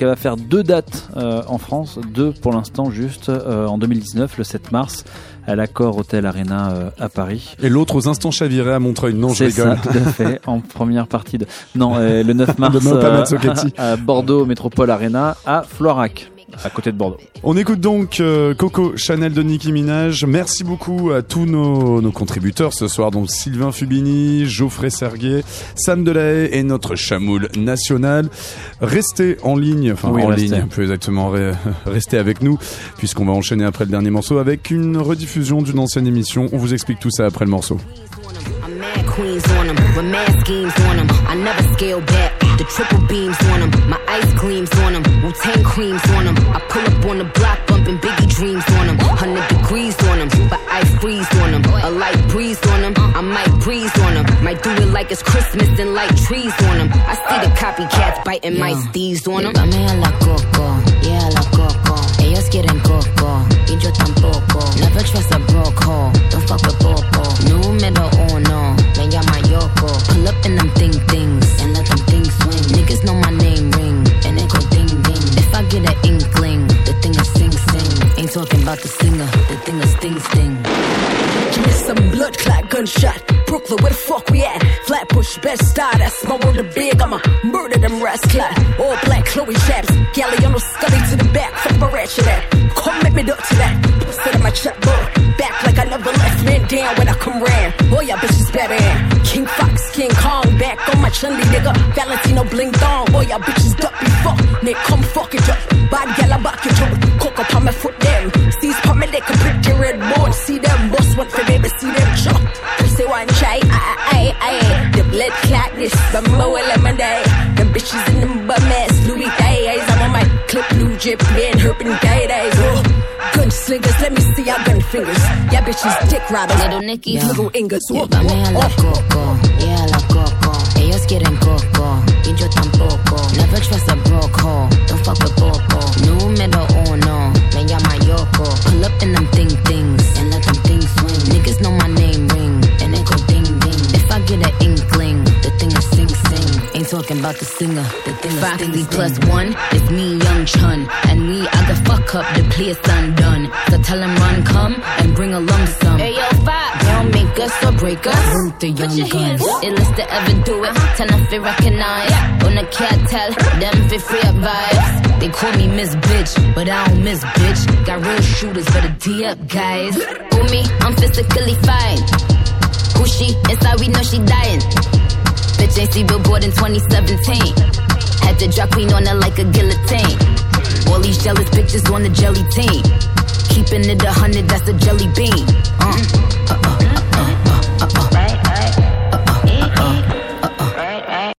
va faire deux dates en France, deux pour l'instant juste en 2019, le 7 mars, à l'Accor Hotel Arena euh, à Paris. Et l'autre aux instants chavirés à Montreuil. Non, je ça, rigole. tout à fait, en première partie de. Non, euh, le 9 mars Mohamed euh, à Bordeaux Métropole Arena à Florac, à côté de Bordeaux. On écoute donc euh, Coco Chanel de Nicki Minaj. Merci beaucoup à tous nos, nos contributeurs ce soir, donc Sylvain Fubini, Geoffrey Serguet, Sam Delahaye et notre chamoule national. Restez en ligne, enfin Oui, en restez. ligne, plus exactement, re- restez avec nous, puisqu'on va enchaîner après le dernier morceau avec une rediffusion d'une ancienne émission. On vous explique tout ça après le morceau. I'm mad queens on them, with mad schemes on them. I never scale back. The triple beams on them, my ice creams on them, Wu Tang creams on them. I pull up on the block, bumping Biggie dreams on them. Hundred degrees on them, but I freeze on them. A light breeze on them, I might breeze on them. Might do it like it's Christmas and light trees on them. I see the copycats biting my steez on them. Dame a la coco, yeah a la coco. Ellos quieren coco, y yo tampoco. Never trust a broke hoe, don't fuck with popo. Número uno, me llama Yoko. Pull up in them thing things Niggas know my name ring and it go ding ding. If I get an inkling, the thing is sing sing. Ain't talking about the singer, the thing is sting sting. Give me some blood clot gunshot. Brooklyn, where the fuck we at? Flatbush, best star. That's my world of big. I'ma murder them rats clot. All black Chloe chaps. Galliano Scully to the back. Fuck my ratchet at. Come make me duck to that. Sit in my checkbook. Back like I never left man down when I come round. Boy, y'all bitches better in. King Fox, King Kong. My chunly nigga. Valentino bling dong. Boy, y'all bitches duck me fuck. Nick, come fuck it up. Bad gal, I back it up. Coco, palm my foot them. Seize palm me, they can print your red board. See them boss one for baby, see them chop. Say one try, I, I, I, The blood clot this, but more lemon day. Them bitches in them bum ass Louis days. I'm on my clip, blue drip, been herping gay days. Oh, gun slingers, let me see your gun fingers. Yeah, bitches dick riders. Little Nicky. Little Ingas. Yeah, a la oh. Coco, yeah a la coco. Ellos quieren coco, y yo tampoco. Never trust a broke hoe, don't fuck with popo. Número uno, me llama Yoko. Pull up in them thing things and let them things swing. Niggas know my name ring and it go ding ding. If I get an inkling, the thing is sing sing. Ain't talking about the singer. The thing Foxy plus one, it's me, Young Chun. And we, I can fuck up the place undone. So tell him run, come, and bring a lump sum. Hey, yo, Fox, they don't make us or break us. Root the young guns. Illest to ever do it, tell them fi recognize. On the cat tell, them fi free up vibes. They call me Miss Bitch, but I don't miss bitch. Got real shooters, for the D up, guys. Who me? I'm physically fine. Who she? Inside we know she dying. Bitch ain't see Billboard in 2017. Had to drop queen on her like a guillotine. All these jealous bitches on the jelly team. Keeping it a hundred, that's a jelly bean. Uh, uh, uh, up.